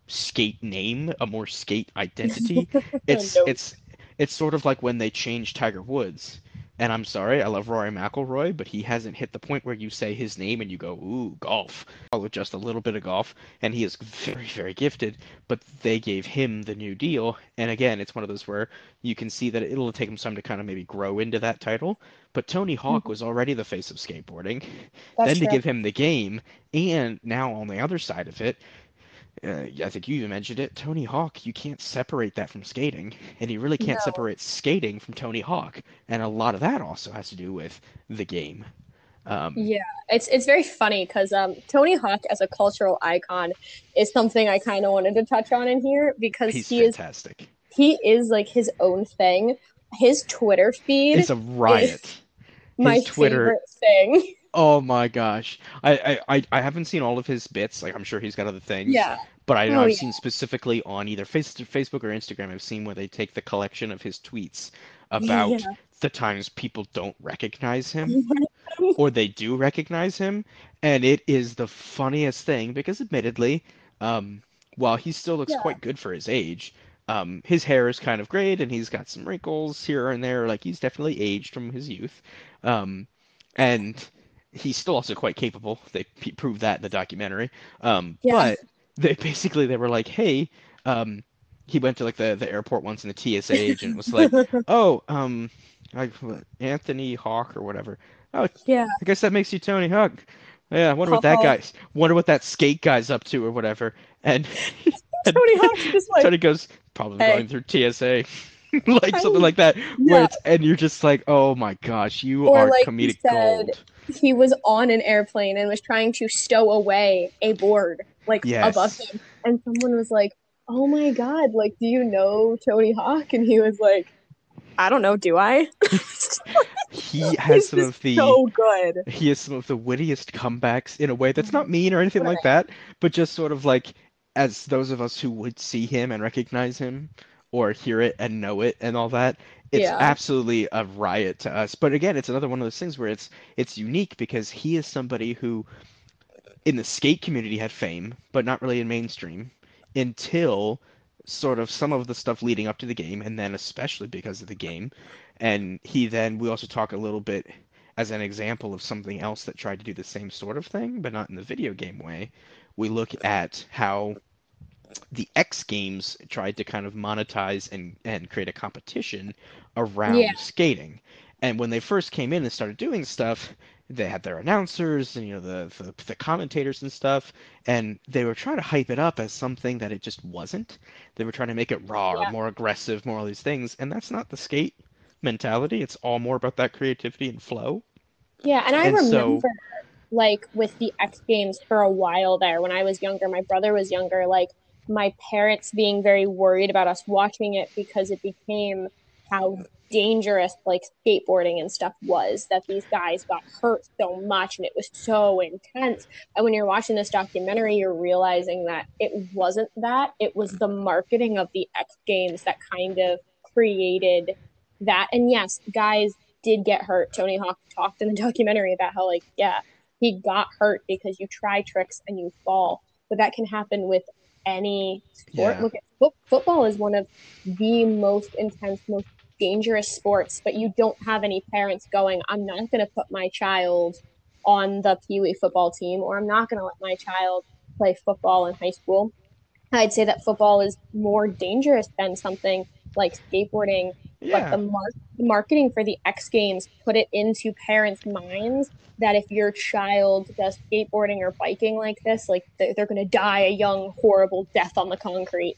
skate name, a more skate identity? It's Nope. it's it's sort of like when they changed Tiger Woods And I'm sorry, I love Rory McIlroy, but he hasn't hit the point where you say his name and you go, ooh, golf. With just a little bit of golf, and he is very, very gifted. But they gave him the new deal, and again, it's one of those where you can see that it'll take him some to kind of maybe grow into that title. But Tony Hawk Mhm. was already the face of skateboarding. That's then to give him the game, and now on the other side of it, uh, I think you even mentioned it, Tony Hawk, you can't separate that from skating, and you really can't No. separate skating from Tony Hawk, and a lot of that also has to do with the game. Um, Yeah, it's it's very funny because um, Tony Hawk as a cultural icon is something I kind of wanted to touch on in here because he's he is fantastic. he is like his own thing. His Twitter feed It's a riot. my Twitter- favorite thing. Oh my gosh. I, I, I- haven't seen all of his bits. Like I'm sure he's got other things. Yeah, But I know Oh, I've yeah. seen specifically on either face, Facebook or Instagram, I've seen where they take the collection of his tweets about Yeah. the times people don't recognize him or they do recognize him. And it is the funniest thing because admittedly, um, while he still looks Yeah. quite good for his age, um, his hair is kind of grayed and he's got some wrinkles here and there. Like he's definitely aged from his youth. Um, and he's still also quite capable. They proved that in the documentary. Um, Yeah. but they basically they were like, hey, um, he went to like the, the airport once and the TSA agent was like, oh, um, like Anthony Hawk or whatever. Oh, yeah, I guess that makes you Tony Hawk. Yeah, I wonder what that Oh. guy's, wonder what that skate guy's up to or whatever. And, and Tony Hawk's just like Tony goes, probably Hey. going through TSA. like something like that. Where it's, and you're just like, oh my gosh, you Or are like comedic said, gold. He was on an airplane and was trying to stow away a board like Yes. above him, and someone was like, "Oh my god, like, do you know Tony Hawk?" And he was like, "I don't know, do I?" He has some of the so good. he has some of the wittiest comebacks in a way that's not mean or anything like that, but just sort of like as those of us who would see him and recognize him or hear it and know it and all that, it's Yeah. absolutely a riot to us. But again, it's another one of those things where it's it's unique because he is somebody who in the skate community had fame, but not really in mainstream until sort of some of the stuff leading up to the game and then especially because of the game. And he then we also talk a little bit as an example of something else that tried to do the same sort of thing, but not in the video game way, we look at how the X Games tried to kind of monetize and, and create a competition around Yeah. skating. And when they first came in and started doing stuff, they had their announcers and you know the, the the commentators and stuff, and they were trying to hype it up as something that it just wasn't. They were trying to make it raw, Yeah. more aggressive, more all these things, and that's not the skate mentality. It's all more about that creativity and flow. Yeah, and I And so- remember like with the X Games for a while there when I was younger, my brother was younger, like my parents being very worried about us watching it because it became how dangerous like skateboarding and stuff was that these guys got hurt so much and it was so intense. And when you're watching this documentary, you're realizing that it wasn't that. It was the marketing of the X Games that kind of created that. And yes, guys did get hurt. Tony Hawk talked in the documentary about how, like, yeah, he got hurt because you try tricks and you fall. But that can happen with any sport. Yeah. Look at fo- football is one of the most intense, most dangerous sports. But you don't have any parents going, "I'm not going to put my child on the Pee Wee football team," or "I'm not going to let my child play football in high school." I'd say that football is more dangerous than something like skateboarding but the, mar- the marketing for the X Games put it into parents' minds that if your child does skateboarding or biking like this, like they're, they're going to die a young, horrible death on the concrete.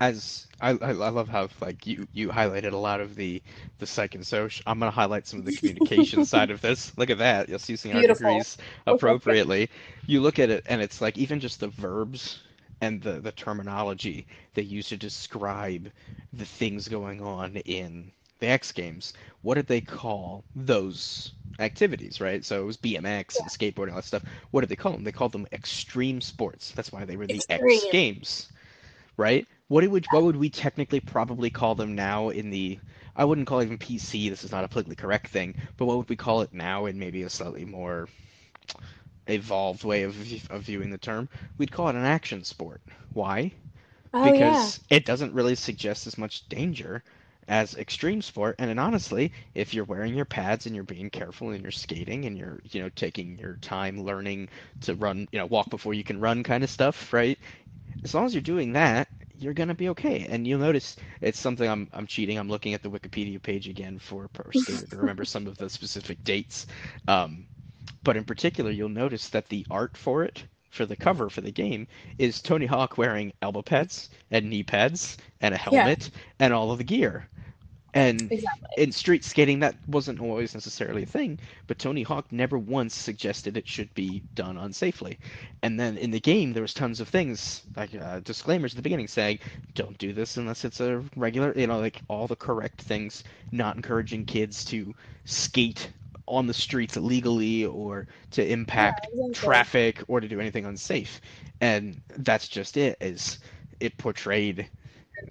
as I, I I love how like you you highlighted a lot of the the psych and social. I'm gonna highlight some of the communication side of this. Look at that. You'll see using our degrees appropriately. You look at it and it's like even just the verbs and the the terminology they use to describe the things going on in the X Games. What did they call those activities? Right. So it was BMX and skateboarding all that stuff. What did they call them? They called them extreme sports. That's why they were the X Games right? What would what would we technically probably call them now in the I wouldn't call it even PC. This is not a politically correct thing, but what would we call it now in maybe a slightly more evolved way of of viewing the term? We'd call it an action sport. Why? Oh, because it doesn't really suggest as much danger as extreme sport. And then honestly, if you're wearing your pads and you're being careful and you're skating and you're, you know, taking your time learning to run, you know, walk before you can run kind of stuff, right? As long as you're doing that, you're gonna be okay. And you'll notice it's something I'm I'm cheating. I'm looking at the Wikipedia page again for to remember some of the specific dates. Um, but in particular, you'll notice that the art for it for the cover for the game is Tony Hawk wearing elbow pads and knee pads and a helmet yeah. and all of the gear. And exactly. in street skating, that wasn't always necessarily a thing, but Tony Hawk never once suggested it should be done unsafely. And then in the game, there was tons of things like uh, disclaimers at the beginning saying, "Don't do this unless it's a regular," you know, like all the correct things, not encouraging kids to skate on the streets illegally or to impact yeah, exactly. traffic or to do anything unsafe. And that's just it. Is it portrayed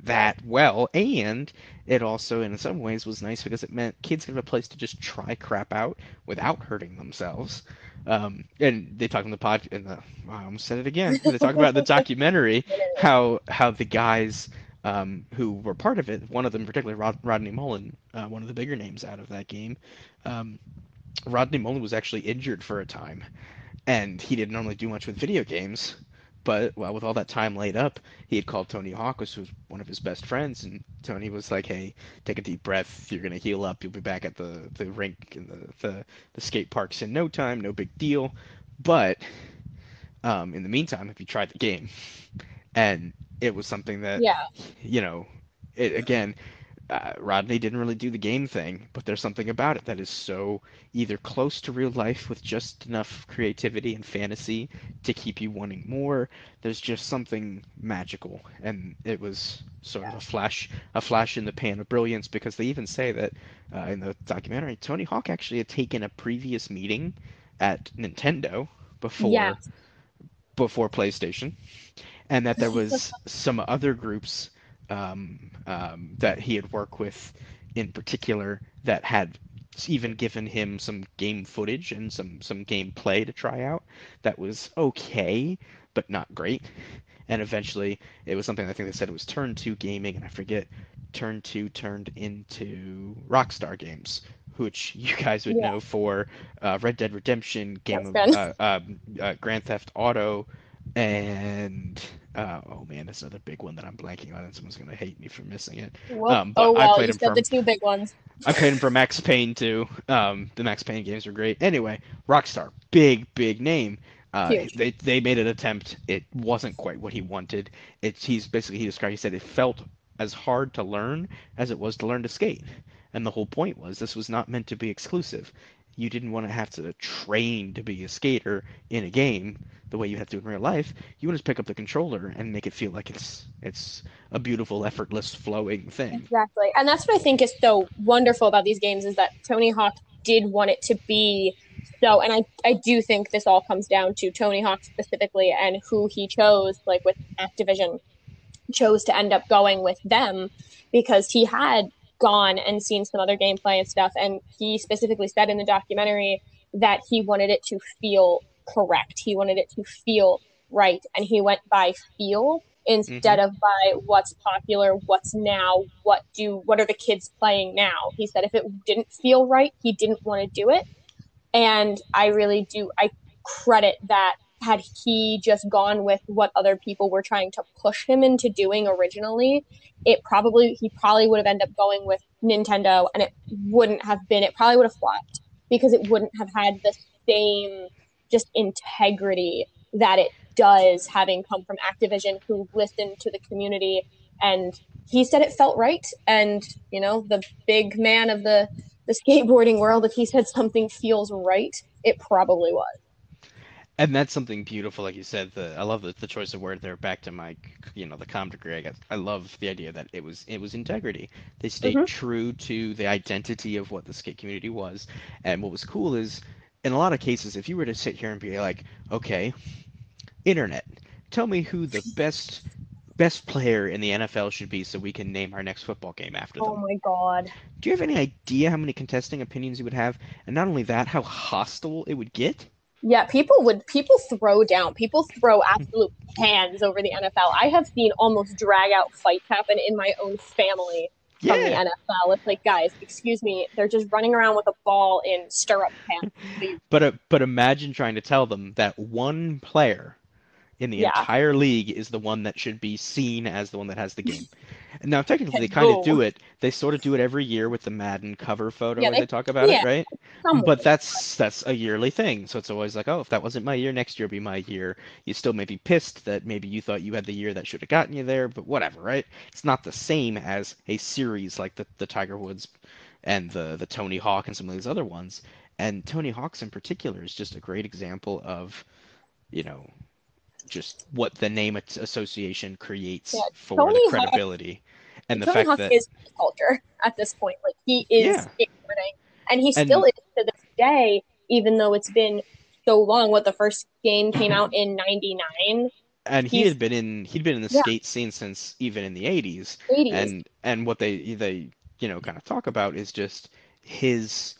that well and it also in some ways was nice because it meant kids could have a place to just try crap out without hurting themselves um, and they talk in the pod in the I almost said it again they talk about the documentary how how the guys um, who were part of it one of them particularly Rod, rodney mullen uh, one of the bigger names out of that game um, rodney mullen was actually injured for a time and he didn't normally do much with video games but well, with all that time laid up, he had called Tony Hawk, who was one of his best friends, and Tony was like, "Hey, take a deep breath. You're gonna heal up. You'll be back at the the rink and the the, the skate parks in no time. No big deal." But um, in the meantime, if you tried the game? And it was something that, yeah. you know, it again uh, Rodney didn't really do the game thing, but there's something about it that is so either close to real life with just enough creativity and fantasy to keep you wanting more. There's just something magical, and it was sort of a flash, a flash in the pan of brilliance because they even say that uh, in the documentary, Tony Hawk actually had taken a previous meeting at Nintendo before yeah. before PlayStation, and that there was some other groups um, um, that he had worked with in particular that had even given him some game footage and some some gameplay to try out that was okay but not great and eventually it was something i think they said it was turn 2 gaming and i forget turn 2 turned into rockstar games which you guys would yeah. know for uh, red dead redemption game of, uh, um, uh, grand theft auto and uh, oh man, that's another big one that I'm blanking on, and someone's gonna hate me for missing it. Um, oh well, I played you said from, the two big ones. I played him for Max Payne too. Um, the Max Payne games were great. Anyway, Rockstar, big big name. Uh, they they made an attempt. It wasn't quite what he wanted. It's he's basically he described. He said it felt as hard to learn as it was to learn to skate. And the whole point was this was not meant to be exclusive you didn't want to have to train to be a skater in a game the way you have to in real life. You want to pick up the controller and make it feel like it's it's a beautiful, effortless, flowing thing. Exactly, and that's what I think is so wonderful about these games is that Tony Hawk did want it to be so, and I I do think this all comes down to Tony Hawk specifically and who he chose, like with Activision, chose to end up going with them because he had gone and seen some other gameplay and stuff. And he specifically said in the documentary that he wanted it to feel correct. He wanted it to feel right. And he went by feel instead mm-hmm. of by what's popular, what's now, what do what are the kids playing now. He said if it didn't feel right, he didn't want to do it. And I really do I credit that had he just gone with what other people were trying to push him into doing originally, it probably he probably would have ended up going with Nintendo and it wouldn't have been it probably would have flopped because it wouldn't have had the same just integrity that it does having come from Activision who listened to the community and he said it felt right and you know the big man of the the skateboarding world if he said something feels right it probably was and that's something beautiful, like you said. The I love the, the choice of word there. Back to my, you know, the com degree. I guess I love the idea that it was it was integrity. They stayed mm-hmm. true to the identity of what the skate community was. And what was cool is, in a lot of cases, if you were to sit here and be like, okay, internet, tell me who the best best player in the NFL should be, so we can name our next football game after them. Oh my god! Do you have any idea how many contesting opinions you would have? And not only that, how hostile it would get. Yeah, people would people throw down. People throw absolute pans over the NFL. I have seen almost drag out fights happen in my own family from the NFL. It's like, guys, excuse me, they're just running around with a ball in stirrup pants. Please. But uh, but imagine trying to tell them that one player in the Yeah. entire league is the one that should be seen as the one that has the game. Now technically they kind of do it. They sort of do it every year with the Madden cover photo Yeah, where they- they talk about yeah. it, right? Someone. But that's that's a yearly thing. So it's always like, oh, if that wasn't my year, next year will be my year. You still may be pissed that maybe you thought you had the year that should have gotten you there, but whatever, right? It's not the same as a series like the, the Tiger Woods and the the Tony Hawk and some of these other ones. And Tony Hawk's in particular is just a great example of, you know, just what the name association creates Yeah, for Tony the credibility and the Tony fact Hawk that is culture at this point. Like he is Yeah. skateboarding, and he And- still is to this day, even though it's been so long. What the first game came out in '99, and he had been in he'd been in the Yeah. skate scene since even in the 80s '80s. and and what they they you know kind of talk about is just his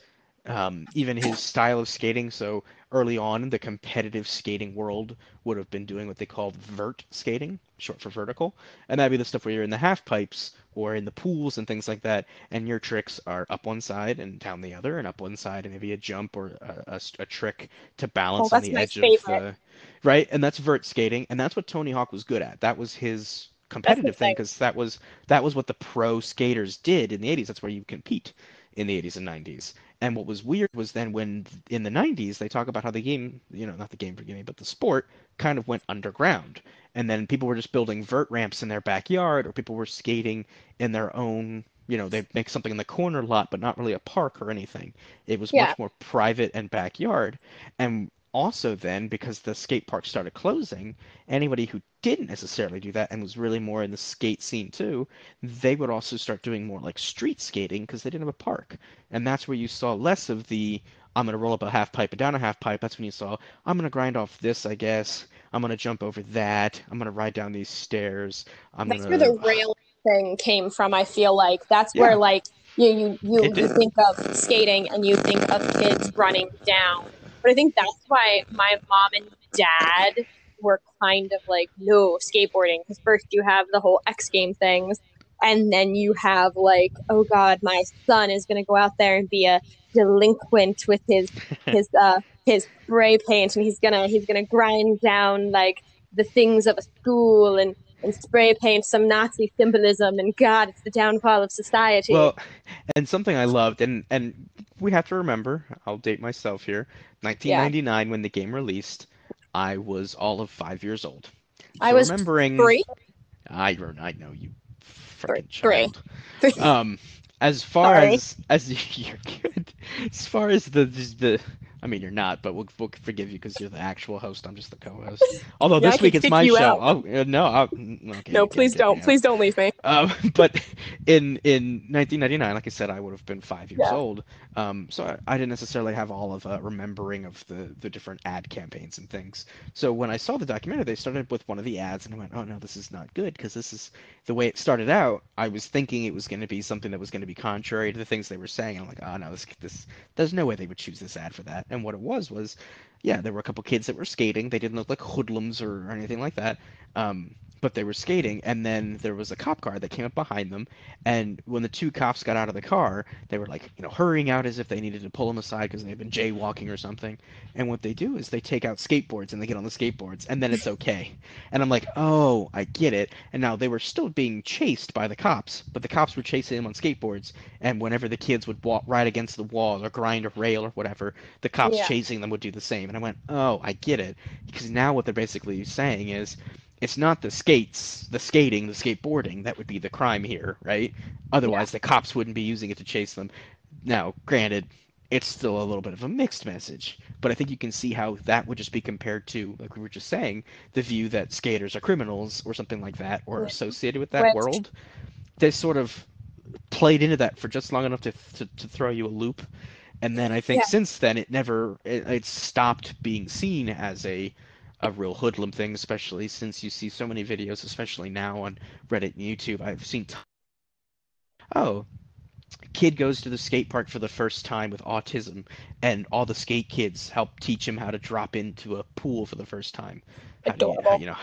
um, even his style of skating so early on in the competitive skating world would have been doing what they called vert skating short for vertical. And that'd be the stuff where you're in the half pipes or in the pools and things like that and your tricks are up one side and down the other and up one side and maybe a jump or a trick to balance oh, on Oh, that's the edge of the right? And that's vert skating and that's what tony hawk was good at. That was his competitive thing thing. because that was that was what the pro skaters did in the 80s that's where you compete in the 80s and 90s and what was weird was then when in the 90s they talk about how the game you know not the game forgive me but the sport kind of went underground. And then people were just building vert ramps in their backyard or people were skating in their own you know they'd make something in the corner lot but not really a park or anything. It was Yeah. much more private and backyard. And also then because the skate park started closing anybody who didn't necessarily do that and was really more in the skate scene too they would also start doing more like street skating because they didn't have a park and that's where you saw less of the i'm going to roll up a half pipe and down a half pipe that's when you saw i'm going to grind off this i guess i'm going to jump over that i'm going to ride down these stairs i'm That's going where the rail thing came from. I feel like that's Yeah. where like you you you, you think of skating and you think of kids running down. But I think that's why my mom and dad were kind of like no skateboarding because first you have the whole X game things. And then you have like, oh God, my son is gonna go out there and be a delinquent with his his uh his spray paint and he's gonna he's gonna grind down like the things of a school and and spray paint some Nazi symbolism and God, it's the downfall of society. Well, and something I loved, and and we have to remember, I'll date myself here. 1999, when the game released, I was all of five years old. I was remembering. Three, I I know you, freaking Three. child. Three. Um, as far Sorry. as as you're good, as far as the the. I mean, you're not, but we'll, we'll forgive you because you're the actual host. I'm just the co-host. Although Yeah, this week it's my show. Oh uh, no, okay, no, please don't. Please don't leave me. Um, but in in 1999, like I said, I would have been five years Yeah. old. Um, so I, I didn't necessarily have all of uh, remembering of the the different ad campaigns and things. So when I saw the documentary, they started with one of the ads, and I went, "Oh no, this is not good," because this is the way it started out. I was thinking it was going to be something that was going to be contrary to the things they were saying. And I'm like, "Oh no, this this there's no way they would choose this ad for that." And what it was was, yeah, there were a couple kids that were skating. They didn't look like hoodlums or anything like that. Um, but they were skating, and then there was a cop car that came up behind them. And when the two cops got out of the car, they were like, you know, hurrying out as if they needed to pull them aside because they'd been jaywalking or something. And what they do is they take out skateboards and they get on the skateboards, and then it's okay. and I'm like, oh, I get it. And now they were still being chased by the cops, but the cops were chasing them on skateboards. And whenever the kids would walk right against the wall or grind a rail or whatever, the cops Yeah. chasing them would do the same. And I went, oh, I get it. Because now what they're basically saying is, it's not the skates, the skating, the skateboarding that would be the crime here, right? Otherwise, the cops wouldn't be using it to chase them. Now, granted, it's still a little bit of a mixed message, but I think you can see how that would just be compared to, like we were just saying, the view that skaters are criminals or something like that, or Right. associated with that Which- world. They sort of played into that for just long enough to, to, to throw you a loop. And then I think Yeah. since then it never it, it stopped being seen as a a real hoodlum thing, especially since you see so many videos, especially now on Reddit and YouTube. I've seen, t- oh, kid goes to the skate park for the first time with autism, and all the skate kids help teach him how to drop into a pool for the first time. How you, Adorable. you know,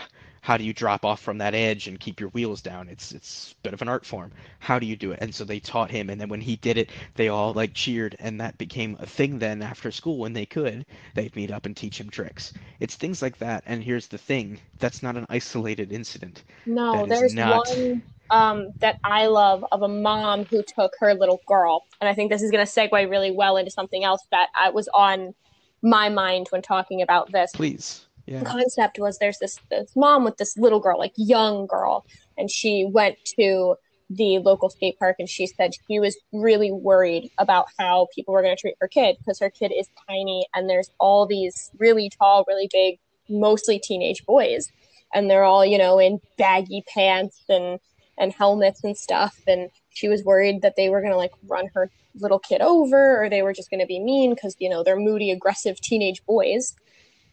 how do you drop off from that edge and keep your wheels down? It's it's a bit of an art form. How do you do it? And so they taught him, and then when he did it, they all like cheered, and that became a thing. Then after school, when they could, they'd meet up and teach him tricks. It's things like that. And here's the thing: that's not an isolated incident. No, there's not... one um, that I love of a mom who took her little girl, and I think this is going to segue really well into something else that I was on my mind when talking about this. Please. Yeah. Concept was there's this this mom with this little girl, like young girl, and she went to the local skate park and she said she was really worried about how people were going to treat her kid because her kid is tiny and there's all these really tall, really big, mostly teenage boys and they're all, you know, in baggy pants and and helmets and stuff and she was worried that they were going to like run her little kid over or they were just going to be mean because you know they're moody aggressive teenage boys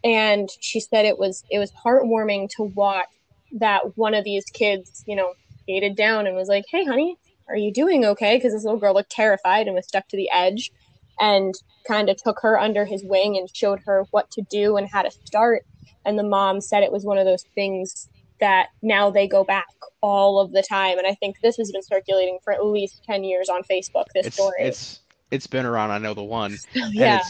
and she said it was it was heartwarming to watch that one of these kids you know skated down and was like hey honey are you doing okay because this little girl looked terrified and was stuck to the edge and kind of took her under his wing and showed her what to do and how to start and the mom said it was one of those things that now they go back all of the time. And I think this has been circulating for at least 10 years on Facebook, this it's, story. It's it's been around, I know the one. yeah.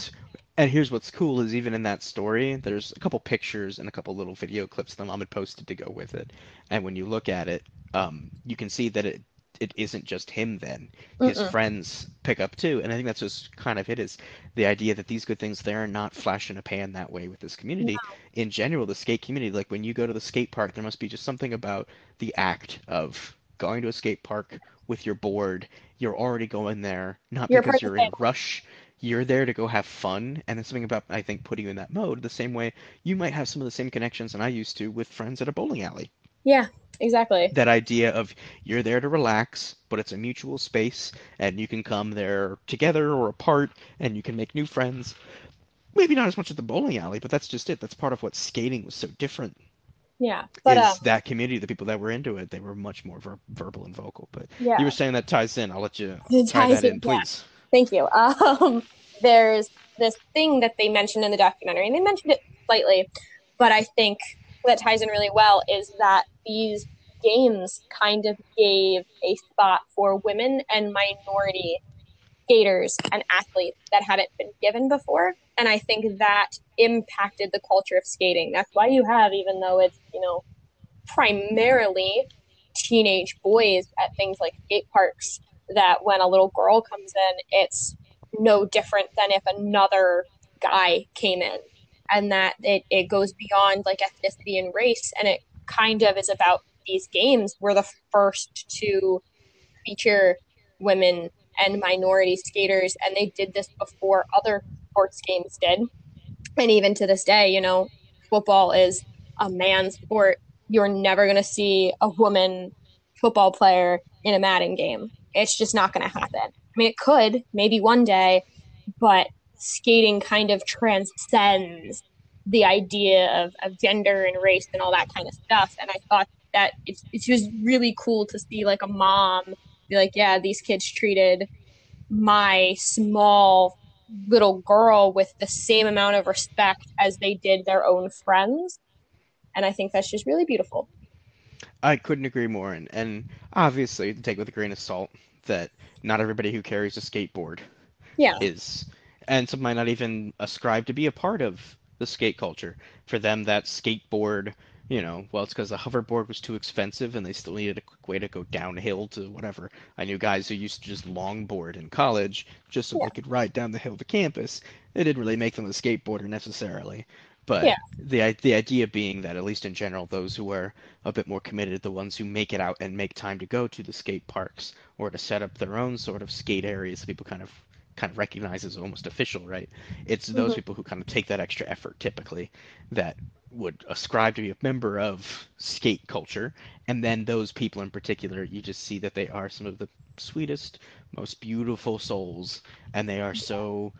And, here's what's cool is even in that story, there's a couple pictures and a couple little video clips that had posted to go with it. And when you look at it, um, you can see that it it isn't just him then his Mm-mm. friends pick up too and i think that's just kind of it is the idea that these good things they're not flash in a pan that way with this community no. in general the skate community like when you go to the skate park there must be just something about the act of going to a skate park with your board you're already going there not you're because you're in a rush you're there to go have fun and there's something about i think putting you in that mode the same way you might have some of the same connections that i used to with friends at a bowling alley yeah exactly. That idea of you're there to relax, but it's a mutual space, and you can come there together or apart, and you can make new friends. Maybe not as much at the bowling alley, but that's just it. That's part of what skating was so different. Yeah, but is uh, that community, the people that were into it, they were much more ver- verbal and vocal. But yeah. you were saying that ties in. I'll let you tie that in, in please. Yeah. Thank you. Um, there's this thing that they mentioned in the documentary, and they mentioned it slightly, but I think that ties in really well is that these games kind of gave a spot for women and minority skaters and athletes that hadn't been given before. And I think that impacted the culture of skating. That's why you have, even though it's, you know, primarily teenage boys at things like skate parks, that when a little girl comes in, it's no different than if another guy came in. And that it, it goes beyond like ethnicity and race. And it kind of is about these games. We're the first to feature women and minority skaters. And they did this before other sports games did. And even to this day you know football is a man's sport. You're never going to see a woman football player in a madden game it's just not going to happen i mean it could maybe one day but skating kind of transcends the idea of, of gender and race and all that kind of stuff. And I thought that it's, it's just really cool to see like a mom be like, yeah, these kids treated my small little girl with the same amount of respect as they did their own friends. And I think that's just really beautiful. I couldn't agree more. And, and obviously, take with a grain of salt that not everybody who carries a skateboard yeah. is, and some might not even ascribe to be a part of the skate culture. For them, that skateboard, you know, well, it's because the hoverboard was too expensive and they still needed a quick way to go downhill to whatever. I knew guys who used to just longboard in college just so yeah. they could ride down the hill to campus. It didn't really make them a skateboarder necessarily. But yeah. the the idea being that at least in general, those who are a bit more committed, the ones who make it out and make time to go to the skate parks or to set up their own sort of skate areas, that people kind of kind of recognize as almost official, right? It's those mm-hmm. people who kind of take that extra effort typically that would ascribe to be a member of skate culture. And then those people in particular, you just see that they are some of the sweetest, most beautiful souls. And they are so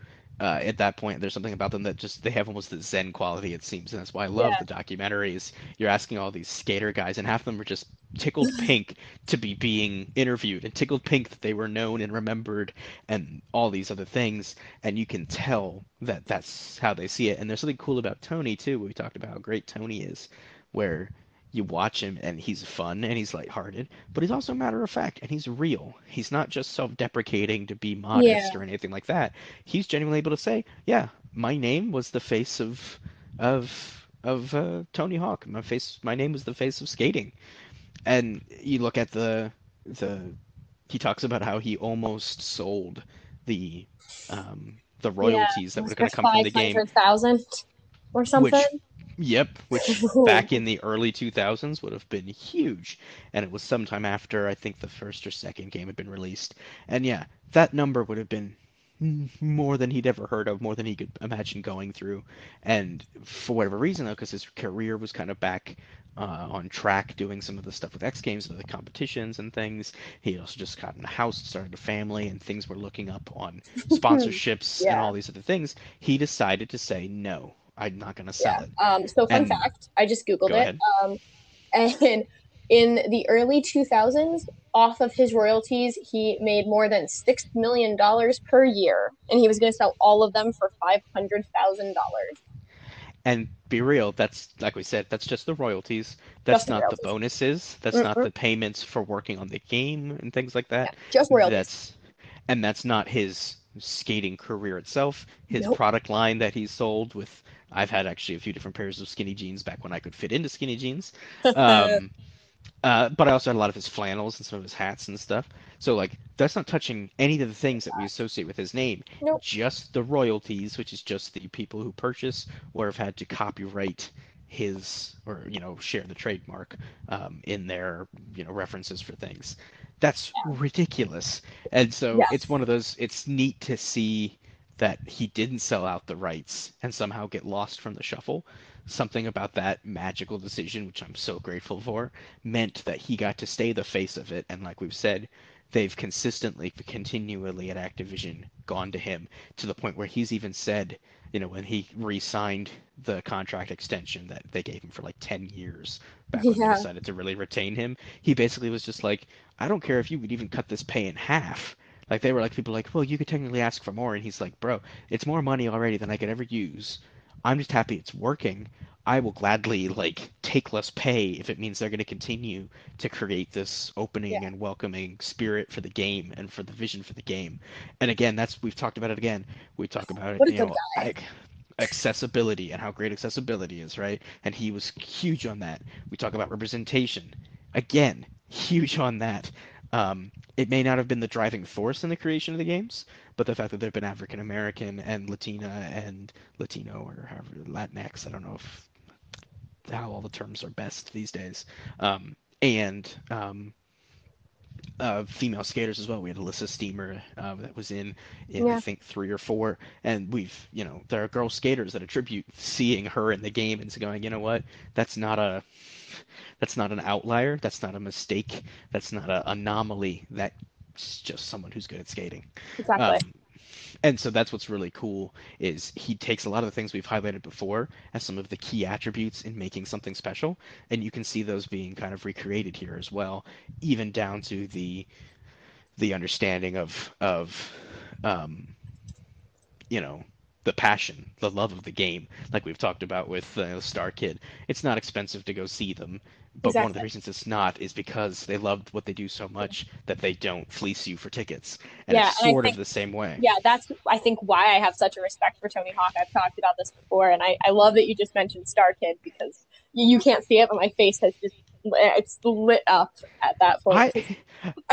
uh, at that point there's something about them that just they have almost the zen quality it seems and that's why i love yeah. the documentaries. You're asking all these skater guys and half of them are just tickled pink to be being interviewed and tickled pink that they were known and remembered and all these other things and you can tell that that's how they see it. And there's something cool about tony too. We talked about how great tony is where you watch him and he's fun and he's lighthearted, but he's also matter of fact and he's real. He's not just self-deprecating to be modest Yeah. or anything like that. He's genuinely able to say, "Yeah, my name was the face of of of uh, Tony Hawk. My face, my name was the face of skating." And you look at the the he talks about how he almost sold the um the royalties that were going to come from the game 500,000 or something. Yep, which back in the early 2000s would have been huge. And it was sometime after I think the first or second game had been released. And yeah, that number would have been more than he'd ever heard of, more than he could imagine going through. And for whatever reason, though, because his career was kind of back uh, on track doing some of the stuff with X Games, and the competitions and things, he also just gotten a house, started a family, and things were looking up on sponsorships and all these other things. He decided to say, no, I'm not going to sell Yeah. it. Um, so fun And- fact, I just googled Go it. Um, and in the early 2000s, off of his royalties, he made more than six million dollars per year, and he was going to sell all of them for five hundred thousand dollars. And be real, that's like we said, that's just the royalties. That's Just the not royalties. the bonuses. That's not Mm-mm. the payments for working on the game and things like that. Just royalties. That's and that's not his skating career itself. His Nope. product line that he sold with I've had actually a few different pairs of skinny jeans back when I could fit into skinny jeans. Um, uh, but I also had a lot of his flannels and some of his hats and stuff. So like that's not touching any of the things that we associate with his name. Nope. Just the royalties, which is just the people who purchase or have had to copyright his or you know share the trademark um, in their you know references for things. That's ridiculous. And so Yes. it's one of those. It's neat to see that he didn't sell out the rights and somehow get lost from the shuffle. Something about that magical decision, which I'm so grateful for, meant that he got to stay the face of it. And like we've said, they've consistently, continually at Activision gone to him to the point where he's even said, you know, when he re-signed the contract extension that they gave him for like 10 years back when Yeah. they decided to really retain him, he basically was just like, I don't care if you would even cut this pay in half. Like they were like people like, well, you could technically ask for more, and he's like, bro, it's more money already than I could ever use. I'm just happy it's working. I will gladly like take less pay if it means they're going to continue to create this opening Yeah. and welcoming spirit for the game and for the vision for the game. And again, that's we've talked about it again. We talk about it, you know, ac- accessibility and how great accessibility is, right? And he was huge on that. We talk about representation. Again, huge on that. Um, it may not have been the driving force in the creation of the games, but the fact that they've been African American and Latina and Latino or however Latinx, I don't know if how all the terms are best these days, um, and um, uh, female skaters as well. We had Elissa Steamer uh, that was in, in Yeah. I think three or four, and we've you know there are girl skaters that attribute seeing her in the game and going, you know what, that's not a that's not an outlier, that's not a mistake, that's not an anomaly. That's just someone who's good at skating. Exactly. Um, and so that's what's really cool is he takes a lot of the things we've highlighted before as some of the key attributes in making something special, and you can see those being kind of recreated here as well, even down to the the understanding of of um, you know the passion, the love of the game, like we've talked about with uh, Star Kid. It's not expensive to go see them, but one of the reasons it's not is because they loved what they do so much that they don't fleece you for tickets. And Yeah, it's and sort think- of the same way. yeah, that's I think why I have such a respect for Tony Hawk. I've talked about this before, and I, I love that you just mentioned Star Kid because you, you can't see it, but my face has just it's lit up at that point. I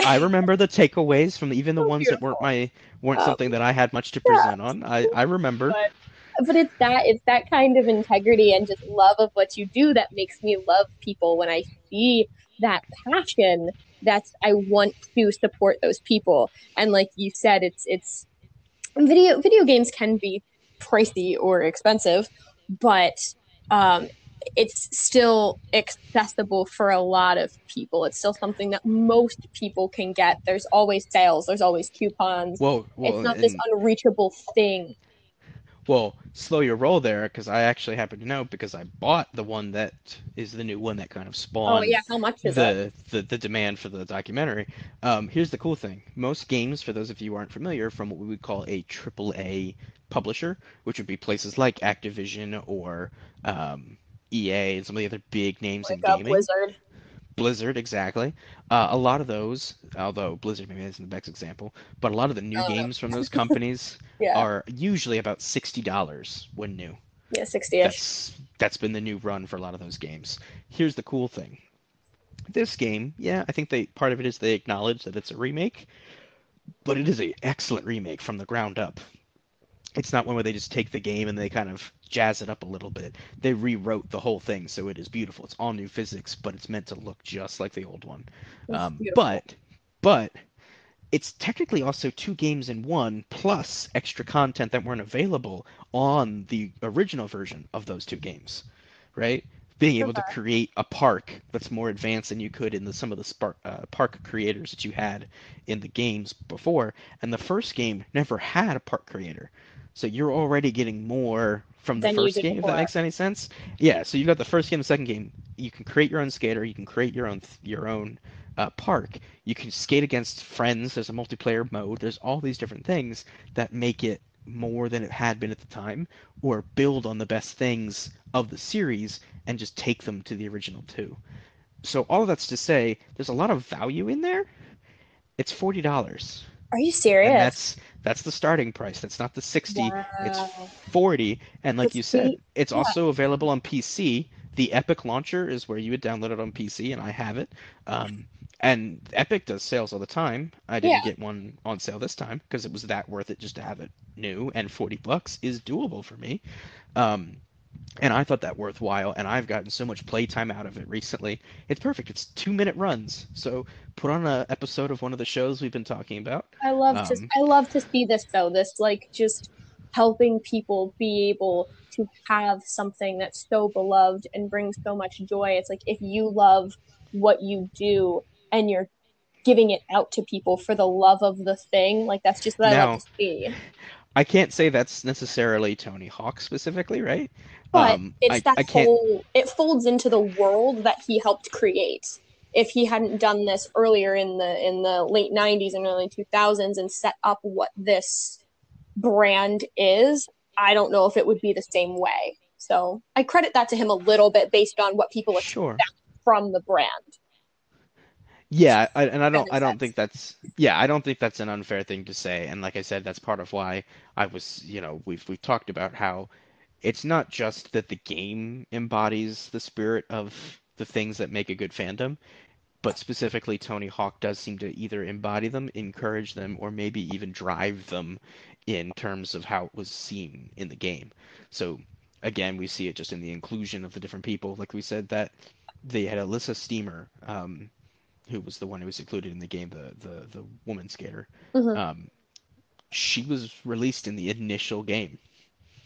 I remember the takeaways from even the So ones that weren't my weren't Um, something that I had much to yeah. present on. I I remember. but but it's that it's that kind of integrity and just love of what you do that makes me love people when I see that passion that's I want to support those people and like you said it's it's video video games can be pricey or expensive but um it's still accessible for a lot of people. It's still something that most people can get. There's always sales. There's always coupons. It's not this unreachable thing. Well, slow your roll there because I actually happen to know because I bought the one that is the new one that kind of spawned Oh yeah, how much is it? the, the the demand for the documentary. Um, here's the cool thing: most games, for those of you who aren't familiar, from what we would call a AAA publisher, which would be places like Activision or um, EA and some of the other big names Like in gaming. Blizzard. Blizzard, exactly. Uh, a lot of those, although Blizzard maybe isn't the best example, but a lot of the new Oh. games from those companies Yeah. are usually about sixty dollars when new. yeah, 60 ish. That's that's been the new run for a lot of those games. Here's the cool thing. This game, yeah, I think they part of it is they acknowledge that it's a remake, but it is an excellent remake from the ground up. It's not one where they just take the game and they kind of jazz it up a little bit. They rewrote the whole thing so it is beautiful. It's all new physics, but it's meant to look just like the old one. Um, but but it's technically also two games in one plus extra content that weren't available on the original version of those two games right being able to create a park that's more advanced than you could in the, some of the spark, uh, park creators that you had in the games before and the first game never had a park creator so you're already getting more from the first game if that makes any sense? Yeah so you've got the first game the second game. You can create your own skater you can create your own your own uh, park. You can skate against friends there's a multiplayer mode there's all these different things that make it more than it had been at the time or build on the best things of the series and just take them to the original two. So all of that's to say there's a lot of value in there. It's $40 Are you serious? and that's that's the starting price. That's not the 60 it's 40 and like you said see- it's yeah. also available on pc the epic launcher is where you would download it on pc and i have it. Um, and epic does sales all the time. I didn't Yeah. get one on sale this time because it was that worth it just to have it new and 40 bucks is doable for me. Um, and I thought that worthwhile, and I've gotten so much playtime out of it recently. It's perfect. It's two minute runs, so put on an episode of one of the shows we've been talking about. I love to Um, I love to see this though. This like just helping people be able to have something that's so beloved and brings so much joy. It's like if you love what you do and you're giving it out to people for the love of the thing, like that's just what I love to see. I can't say that's necessarily Tony Hawk specifically, right? But Um, it's I- that I whole it folds into the world that he helped create. If he hadn't done this earlier in the in the late '90s and early 2000s and set up what this brand is, I don't know if it would be the same way. So I credit that to him a little bit based on what people expect Sure. from the brand. Yeah, I, and I don't I don't sense. think that's yeah, I don't think that's an unfair thing to say. And like I said, that's part of why I was, you know, we've we've talked about how it's not just that the game embodies the spirit of the things that make a good fandom, but specifically Tony Hawk does seem to either embody them, encourage them, or maybe even drive them in terms of how it was seen in the game. So again, we see it just in the inclusion of the different people. Like we said that they had Elissa Steamer, um, who was the one who was included in the game, the the the woman skater. Mhm. Um, she was released in the initial game.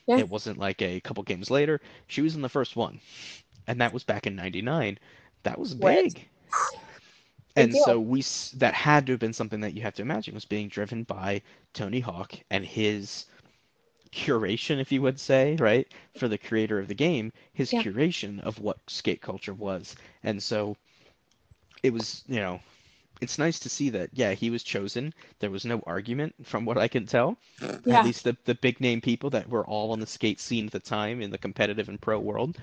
Yeah. It wasn't like a couple games later. She was in the first one, and that was back in '99. That was What? big. And deal. so we that had to have been something that you have to imagine was being driven by Tony Hawk and his curation, if you would say, right, for the creator of the game, his Yeah. curation of what skate culture was. And so it was, you know, it's nice to see that, yeah, he was chosen. There was no argument from what I can tell. Yeah. At least the, the big name people that were all on the skate scene at the time in the competitive and pro world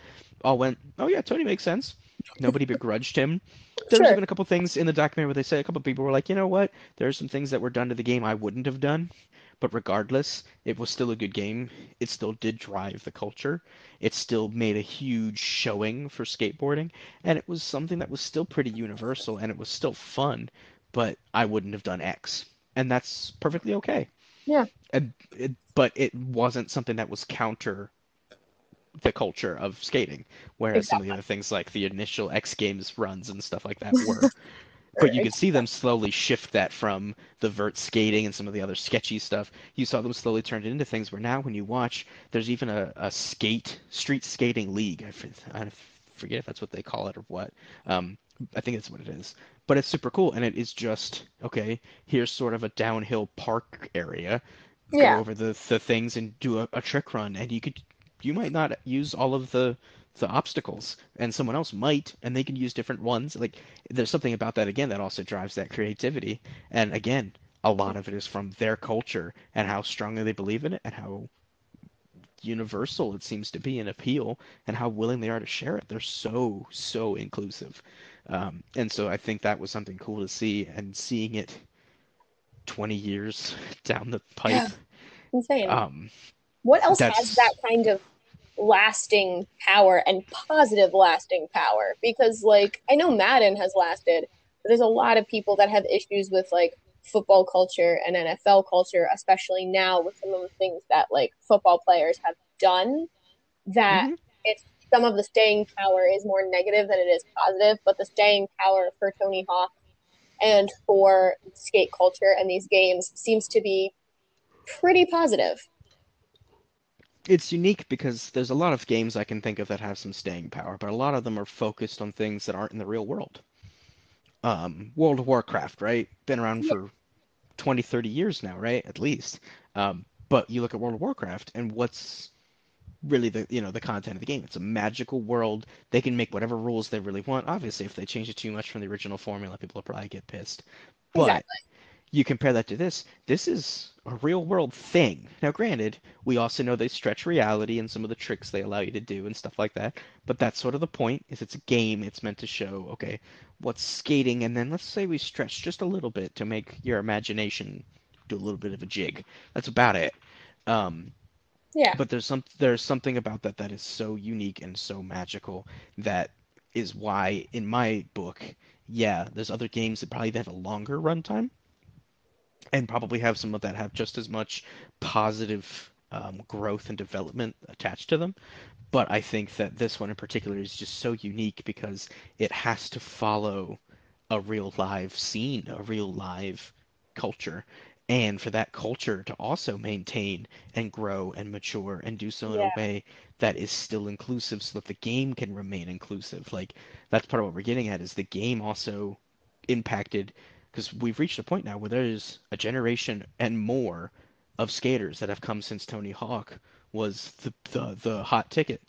all went, oh, yeah, Tony makes sense. Nobody begrudged him. There's Sure. even a couple things in the documentary where they say a couple people were like, you know what? There's some things that were done to the game I wouldn't have done. But regardless, it was still a good game. It still did drive the culture. It still made a huge showing for skateboarding. And it was something that was still pretty universal and it was still fun. But I wouldn't have done X. And that's perfectly okay. Yeah. And it, but it wasn't something that was counter the culture of skating. Whereas some of the other things like the initial X Games runs and stuff like that were. But you could see them slowly shift that from the vert skating and some of the other sketchy stuff. You saw them slowly turn it into things where now when you watch, there's even a, a skate, street skating league. I forget if that's what they call it or what. Um, I think that's what it is. But it's super cool. And it is just, okay, here's sort of a downhill park area. Yeah. Go over the, the things and do a, a trick run. And you could, you might not use all of the the obstacles and someone else might and they can use different ones like there's something about that again that also drives that creativity and again a lot of it is from their culture and how strongly they believe in it and how universal it seems to be an appeal and how willing they are to share it. They're so so inclusive, um, and so I think that was something cool to see and seeing it 20 years down the pipe. Yeah. Insane. Um, what else has that kind of lasting power and positive lasting power? Because like I know Madden has lasted, but there's a lot of people that have issues with like football culture and NFL culture, especially now with some of the things that like football players have done, that mm-hmm. it's some of the staying power is more negative than it is positive, but the staying power for Tony Hawk and for skate culture and these games seems to be pretty positive. It's unique because there's a lot of games I can think of that have some staying power, but a lot of them are focused on things that aren't in the real world um, World of Warcraft, right? Been around for 20, 30 years now, right? At least. Um, but you look at World of Warcraft and what's really the you know the content of the game. It's a magical world. They can make whatever rules they really want. Obviously, if they change it too much from the original formula, people will probably get pissed. But exactly you compare that to this, this is a real world thing. Now, granted, we also know they stretch reality and some of the tricks they allow you to do and stuff like that. But that's sort of the point. Is it's a game. It's meant to show, okay, what's skating, and then let's say we stretch just a little bit to make your imagination do a little bit of a jig. That's about it. Um, yeah. But there's some there's something about that that is so unique and so magical that is why, in my book, yeah, there's other games that probably have a longer runtime and probably have some of that have just as much positive um, growth and development attached to them. But I think that this one in particular is just so unique because it has to follow a real live scene, a real live culture. And for that culture to also maintain and grow and mature and do so in yeah. a way that is still inclusive so that the game can remain inclusive. Like that's part of what we're getting at is the game also impacted because we've reached a point now where there's a generation and more of skaters that have come since Tony Hawk was the the, the hot ticket.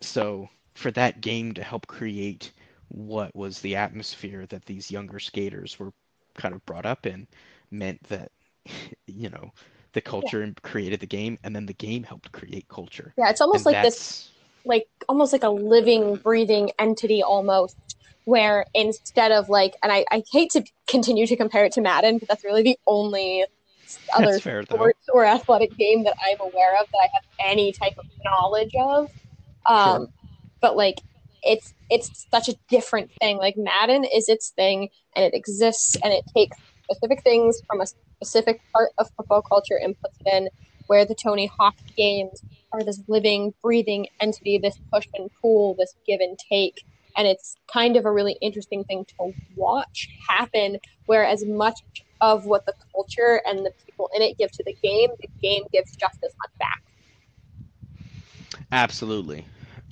So for that game to help create what was the atmosphere that these younger skaters were kind of brought up in meant that you know the culture yeah. created the game and then the game helped create culture yeah it's almost and like this like almost like a living breathing entity almost where instead of like, and I, I hate to continue to compare it to Madden, but that's really the only other fair, sports though. or athletic game that I'm aware of that I have any type of knowledge of. Um, sure. But like, it's it's such a different thing. Like Madden is its thing, and it exists, and it takes specific things from a specific part of football culture and puts it in. Where the Tony Hawk games are this living, breathing entity, this push and pull, this give and take and it's kind of a really interesting thing to watch happen where as much of what the culture and the people in it give to the game the game gives just as much back. Absolutely.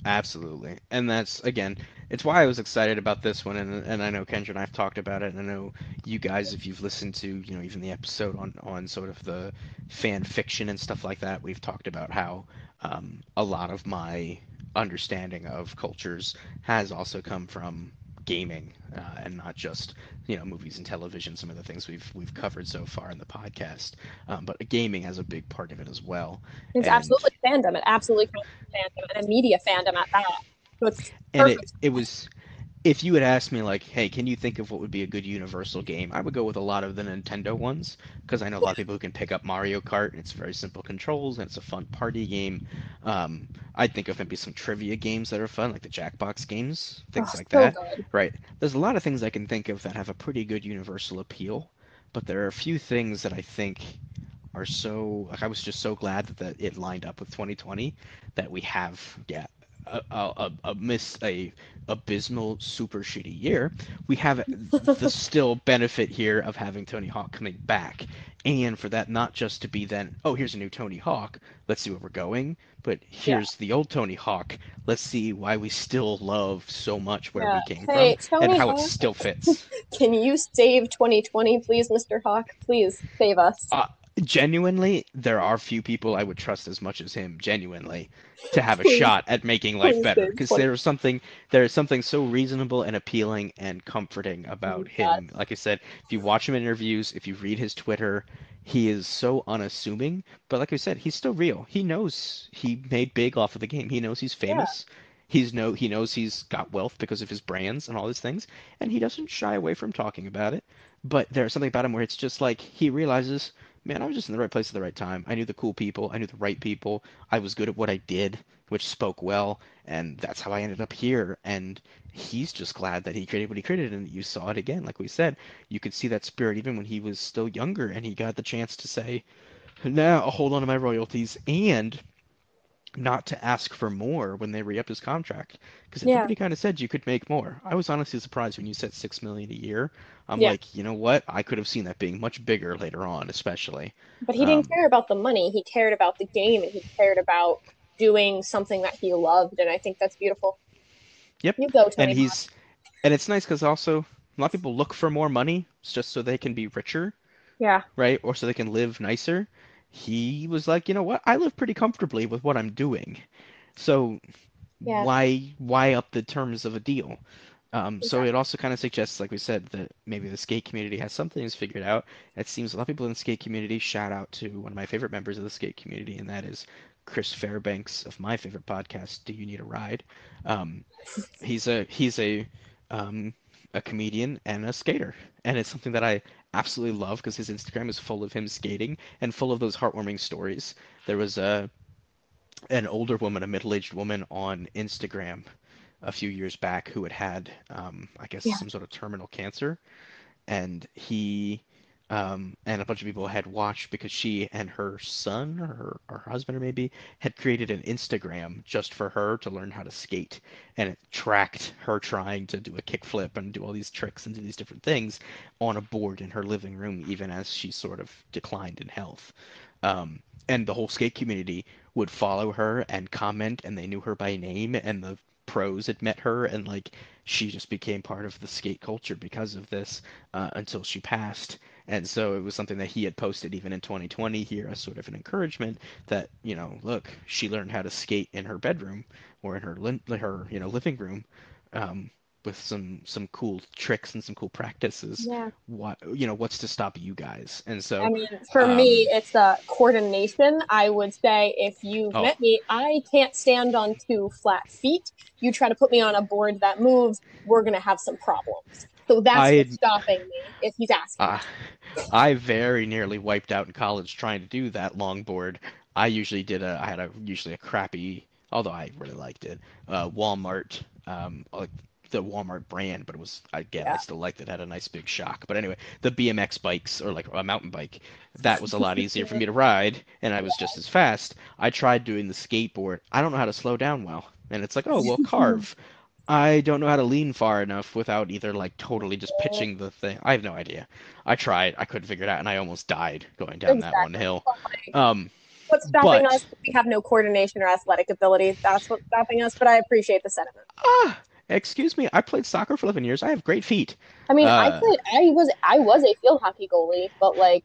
Absolutely. And that's again it's why I was excited about this one, and and I know Kendra and I've talked about it, and I know you guys, if you've listened to you know even the episode on on sort of the fan fiction and stuff like that, we've talked about how um, a lot of my understanding of cultures has also come from gaming uh, and not just you know movies and television some of the things we've we've covered so far in the podcast. Um, but gaming has a big part of it as well. It's and, absolutely fandom. It absolutely fandom and a media fandom at that. So and it, it was if you had asked me like, hey, can you think of what would be a good Universal game? I would go with a lot of the Nintendo ones because I know a lot of people who can pick up Mario Kart. And it's very simple controls and it's a fun party game. Um, I'd think of maybe some trivia games that are fun, like the Jackbox games, things oh, like so that. Good. Right. There's a lot of things I can think of that have a pretty good Universal appeal, but there are a few things that I think are so like I was just so glad that, that it lined up with 2020 that we have yeah a, a, a miss a abysmal super shitty year we have the still benefit here of having tony hawk coming back and for that not just to be then oh here's a new tony hawk let's see where we're going but here's yeah. the old tony hawk let's see why we still love so much where yeah. we came hey, from tony and how hawk. it still fits can you save 2020 please mr hawk please save us uh, genuinely, there are few people I would trust as much as him, genuinely, to have a shot at making life better. Because there's something there's something so reasonable and appealing and comforting about him. Like I said, if you watch him in interviews, if you read his Twitter, he is so unassuming. But like I said, he's still real. He knows he made big off of the game. He knows he's famous. Yeah. He's no he knows he's got wealth because of his brands and all these things, and he doesn't shy away from talking about it. But there's something about him where it's just like he realizes man, I was just in the right place at the right time. I knew the cool people. I knew the right people. I was good at what I did, which spoke well, and that's how I ended up here. And he's just glad that he created what he created, and you saw it again. Like we said, you could see that spirit even when he was still younger, and he got the chance to say, "Now hold on to my royalties," and not to ask for more when they re-upped his contract because everybody yeah. kind of said you could make more. I was honestly surprised when you said six million a year. I'm yeah. like, you know what? I could have seen that being much bigger later on, especially. But he didn't um, care about the money. He cared about the game, and he cared about doing something that he loved, and I think that's beautiful. Yep. You go, Tony. And he's, and it's nice because also a lot of people look for more money just so they can be richer. Yeah. Right, or so they can live nicer he was like, you know what? I live pretty comfortably with what I'm doing. So yeah. why why up the terms of a deal? Um, exactly. So it also kind of suggests, like we said, that maybe the skate community has some things figured out. It seems a lot of people in the skate community. Shout out to one of my favorite members of the skate community, and that is Chris Fairbanks of my favorite podcast, Do You Need a Ride? Um, he's a he's a um, a comedian and a skater, and it's something that I absolutely love because his Instagram is full of him skating and full of those heartwarming stories. There was a an older woman, a middle-aged woman on Instagram a few years back who had had, um, I guess, yeah. some sort of terminal cancer, and he um, and a bunch of people had watched because she and her son or her, husband or maybe had created an Instagram just for her to learn how to skate, and it tracked her trying to do a kickflip and do all these tricks and do these different things on a board in her living room, even as she sort of declined in health. Um, and the whole skate community would follow her and comment, and they knew her by name, and the pros had met her, and like she just became part of the skate culture because of this uh, until she passed and so it was something that he had posted even in 2020 here as sort of an encouragement that, you know, look, she learned how to skate in her bedroom or in her her, you know, living room. Um, with some some cool tricks and some cool practices. Yeah. What you know, what's to stop you guys? And so I mean, for um, me, it's a coordination. I would say if you oh. met me, I can't stand on two flat feet. You try to put me on a board that moves, we're gonna have some problems. So that's I, what's stopping me if he's asking. Uh, I very nearly wiped out in college trying to do that longboard. I usually did a, I had a usually a crappy, although I really liked it, uh, Walmart, um, like the Walmart brand, but it was again yeah. I still liked it. it. Had a nice big shock. But anyway, the BMX bikes or like a mountain bike, that was a lot easier for me to ride, and I was just as fast. I tried doing the skateboard. I don't know how to slow down well, and it's like, oh well, carve. I don't know how to lean far enough without either like totally just pitching the thing. I have no idea. I tried, I couldn't figure it out, and I almost died going down exactly. that one hill. Um, what's stopping but, us? We have no coordination or athletic ability. That's what's stopping us. But I appreciate the sentiment. Ah, excuse me. I played soccer for eleven years. I have great feet. I mean, uh, I played. I was. I was a field hockey goalie, but like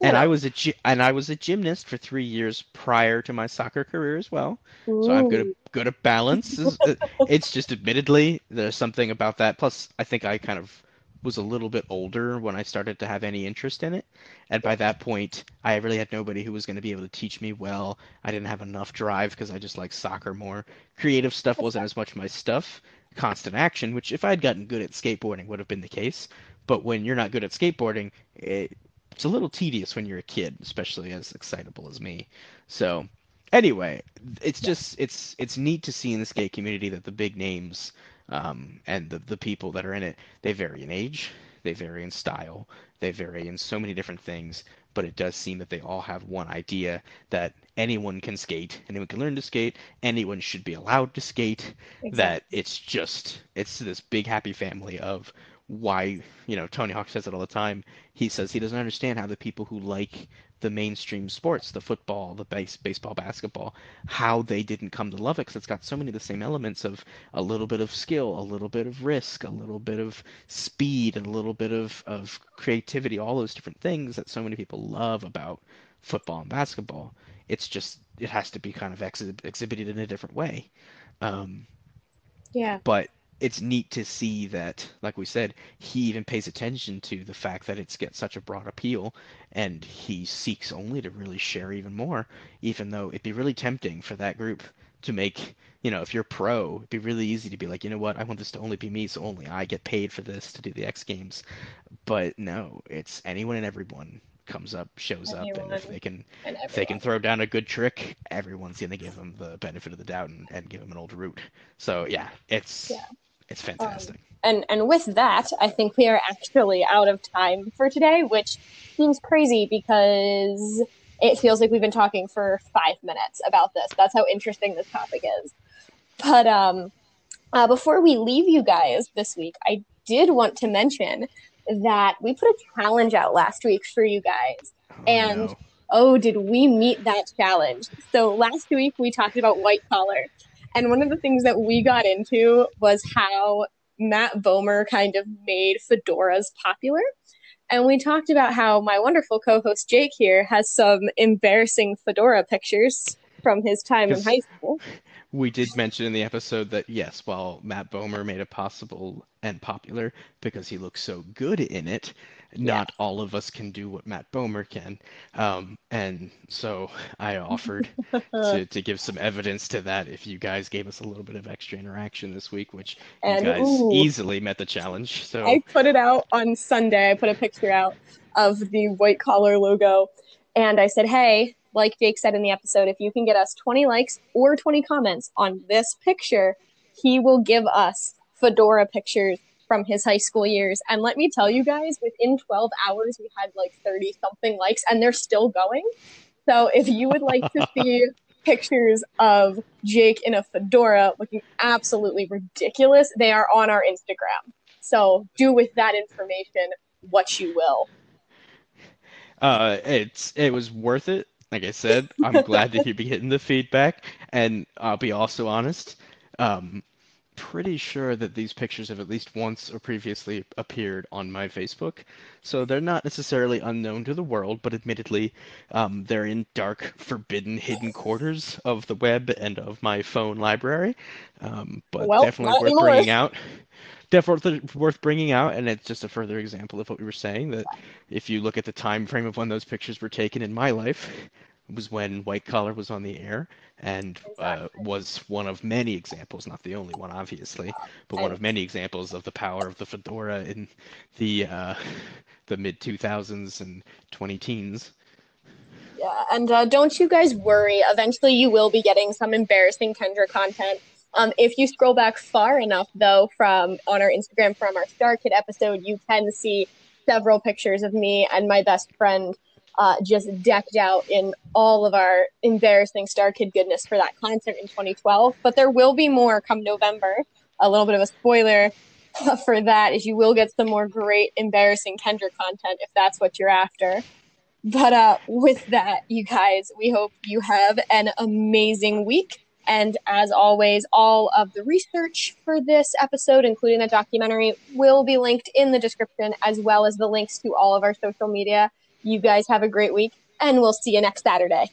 and I was a and I was a gymnast for three years prior to my soccer career as well. Ooh. So I'm good at good at balance. Uh, it's just admittedly there's something about that. Plus, I think I kind of was a little bit older when I started to have any interest in it, and by that point, I really had nobody who was going to be able to teach me well. I didn't have enough drive because I just like soccer more. Creative stuff wasn't as much my stuff. Constant action, which if I'd gotten good at skateboarding would have been the case. But when you're not good at skateboarding, it, it's a little tedious when you're a kid, especially as excitable as me. So anyway, it's just it's it's neat to see in the skate community that the big names um, and the the people that are in it they vary in age, they vary in style, they vary in so many different things. But it does seem that they all have one idea that anyone can skate, anyone can learn to skate, anyone should be allowed to skate. Exactly. That it's just it's this big happy family of why you know Tony Hawk says it all the time. He says he doesn't understand how the people who like the mainstream sports, the football, the base, baseball, basketball, how they didn't come to love it because it's got so many of the same elements of a little bit of skill, a little bit of risk, a little bit of speed, and a little bit of, of creativity, all those different things that so many people love about football and basketball. It's just, it has to be kind of ex- exhibited in a different way. Um, yeah. But it's neat to see that, like we said, he even pays attention to the fact that it's got such a broad appeal, and he seeks only to really share even more. Even though it'd be really tempting for that group to make, you know, if you're pro, it'd be really easy to be like, you know what, I want this to only be me, so only I get paid for this to do the X Games. But no, it's anyone and everyone comes up, shows up, and if they can, if they can throw down a good trick, everyone's gonna give them the benefit of the doubt and, and give them an old route. So yeah, it's yeah. It's fantastic. Um, and and with that, I think we are actually out of time for today, which seems crazy because it feels like we've been talking for five minutes about this. That's how interesting this topic is. But um, uh, before we leave you guys this week, I did want to mention that we put a challenge out last week for you guys, oh, and. No. Oh, did we meet that challenge? So last week we talked about white collar, and one of the things that we got into was how Matt Bomer kind of made fedoras popular. And we talked about how my wonderful co host Jake here has some embarrassing fedora pictures from his time in high school. We did mention in the episode that, yes, while Matt Bomer made it possible and popular because he looks so good in it, not yeah. all of us can do what Matt Bomer can. Um, and so I offered to, to give some evidence to that if you guys gave us a little bit of extra interaction this week, which and, you guys ooh, easily met the challenge. So I put it out on Sunday. I put a picture out of the white collar logo and I said, hey, like Jake said in the episode, if you can get us 20 likes or 20 comments on this picture, he will give us fedora pictures from his high school years. And let me tell you guys, within 12 hours, we had like 30 something likes, and they're still going. So if you would like to see pictures of Jake in a fedora looking absolutely ridiculous, they are on our Instagram. So do with that information what you will. Uh, it's it was worth it. Like I said, I'm glad that you're getting the feedback, and I'll be also honest. Um, pretty sure that these pictures have at least once or previously appeared on my Facebook. So they're not necessarily unknown to the world, but admittedly, um, they're in dark, forbidden, hidden quarters of the web and of my phone library. Um, but well, definitely worth bringing out. Definitely worth bringing out, and it's just a further example of what we were saying. That if you look at the time frame of when those pictures were taken in my life, was when White Collar was on the air and uh, was one of many examples, not the only one, obviously, but one of many examples of the power of the fedora in the uh, the mid 2000s and 20 teens. Yeah, and uh, don't you guys worry. Eventually, you will be getting some embarrassing Kendra content. Um, if you scroll back far enough, though, from on our Instagram from our StarKid episode, you can see several pictures of me and my best friend uh, just decked out in all of our embarrassing StarKid goodness for that concert in 2012. But there will be more come November. A little bit of a spoiler for that is you will get some more great embarrassing Kendra content if that's what you're after. But uh, with that, you guys, we hope you have an amazing week. And as always, all of the research for this episode, including the documentary, will be linked in the description, as well as the links to all of our social media. You guys have a great week, and we'll see you next Saturday.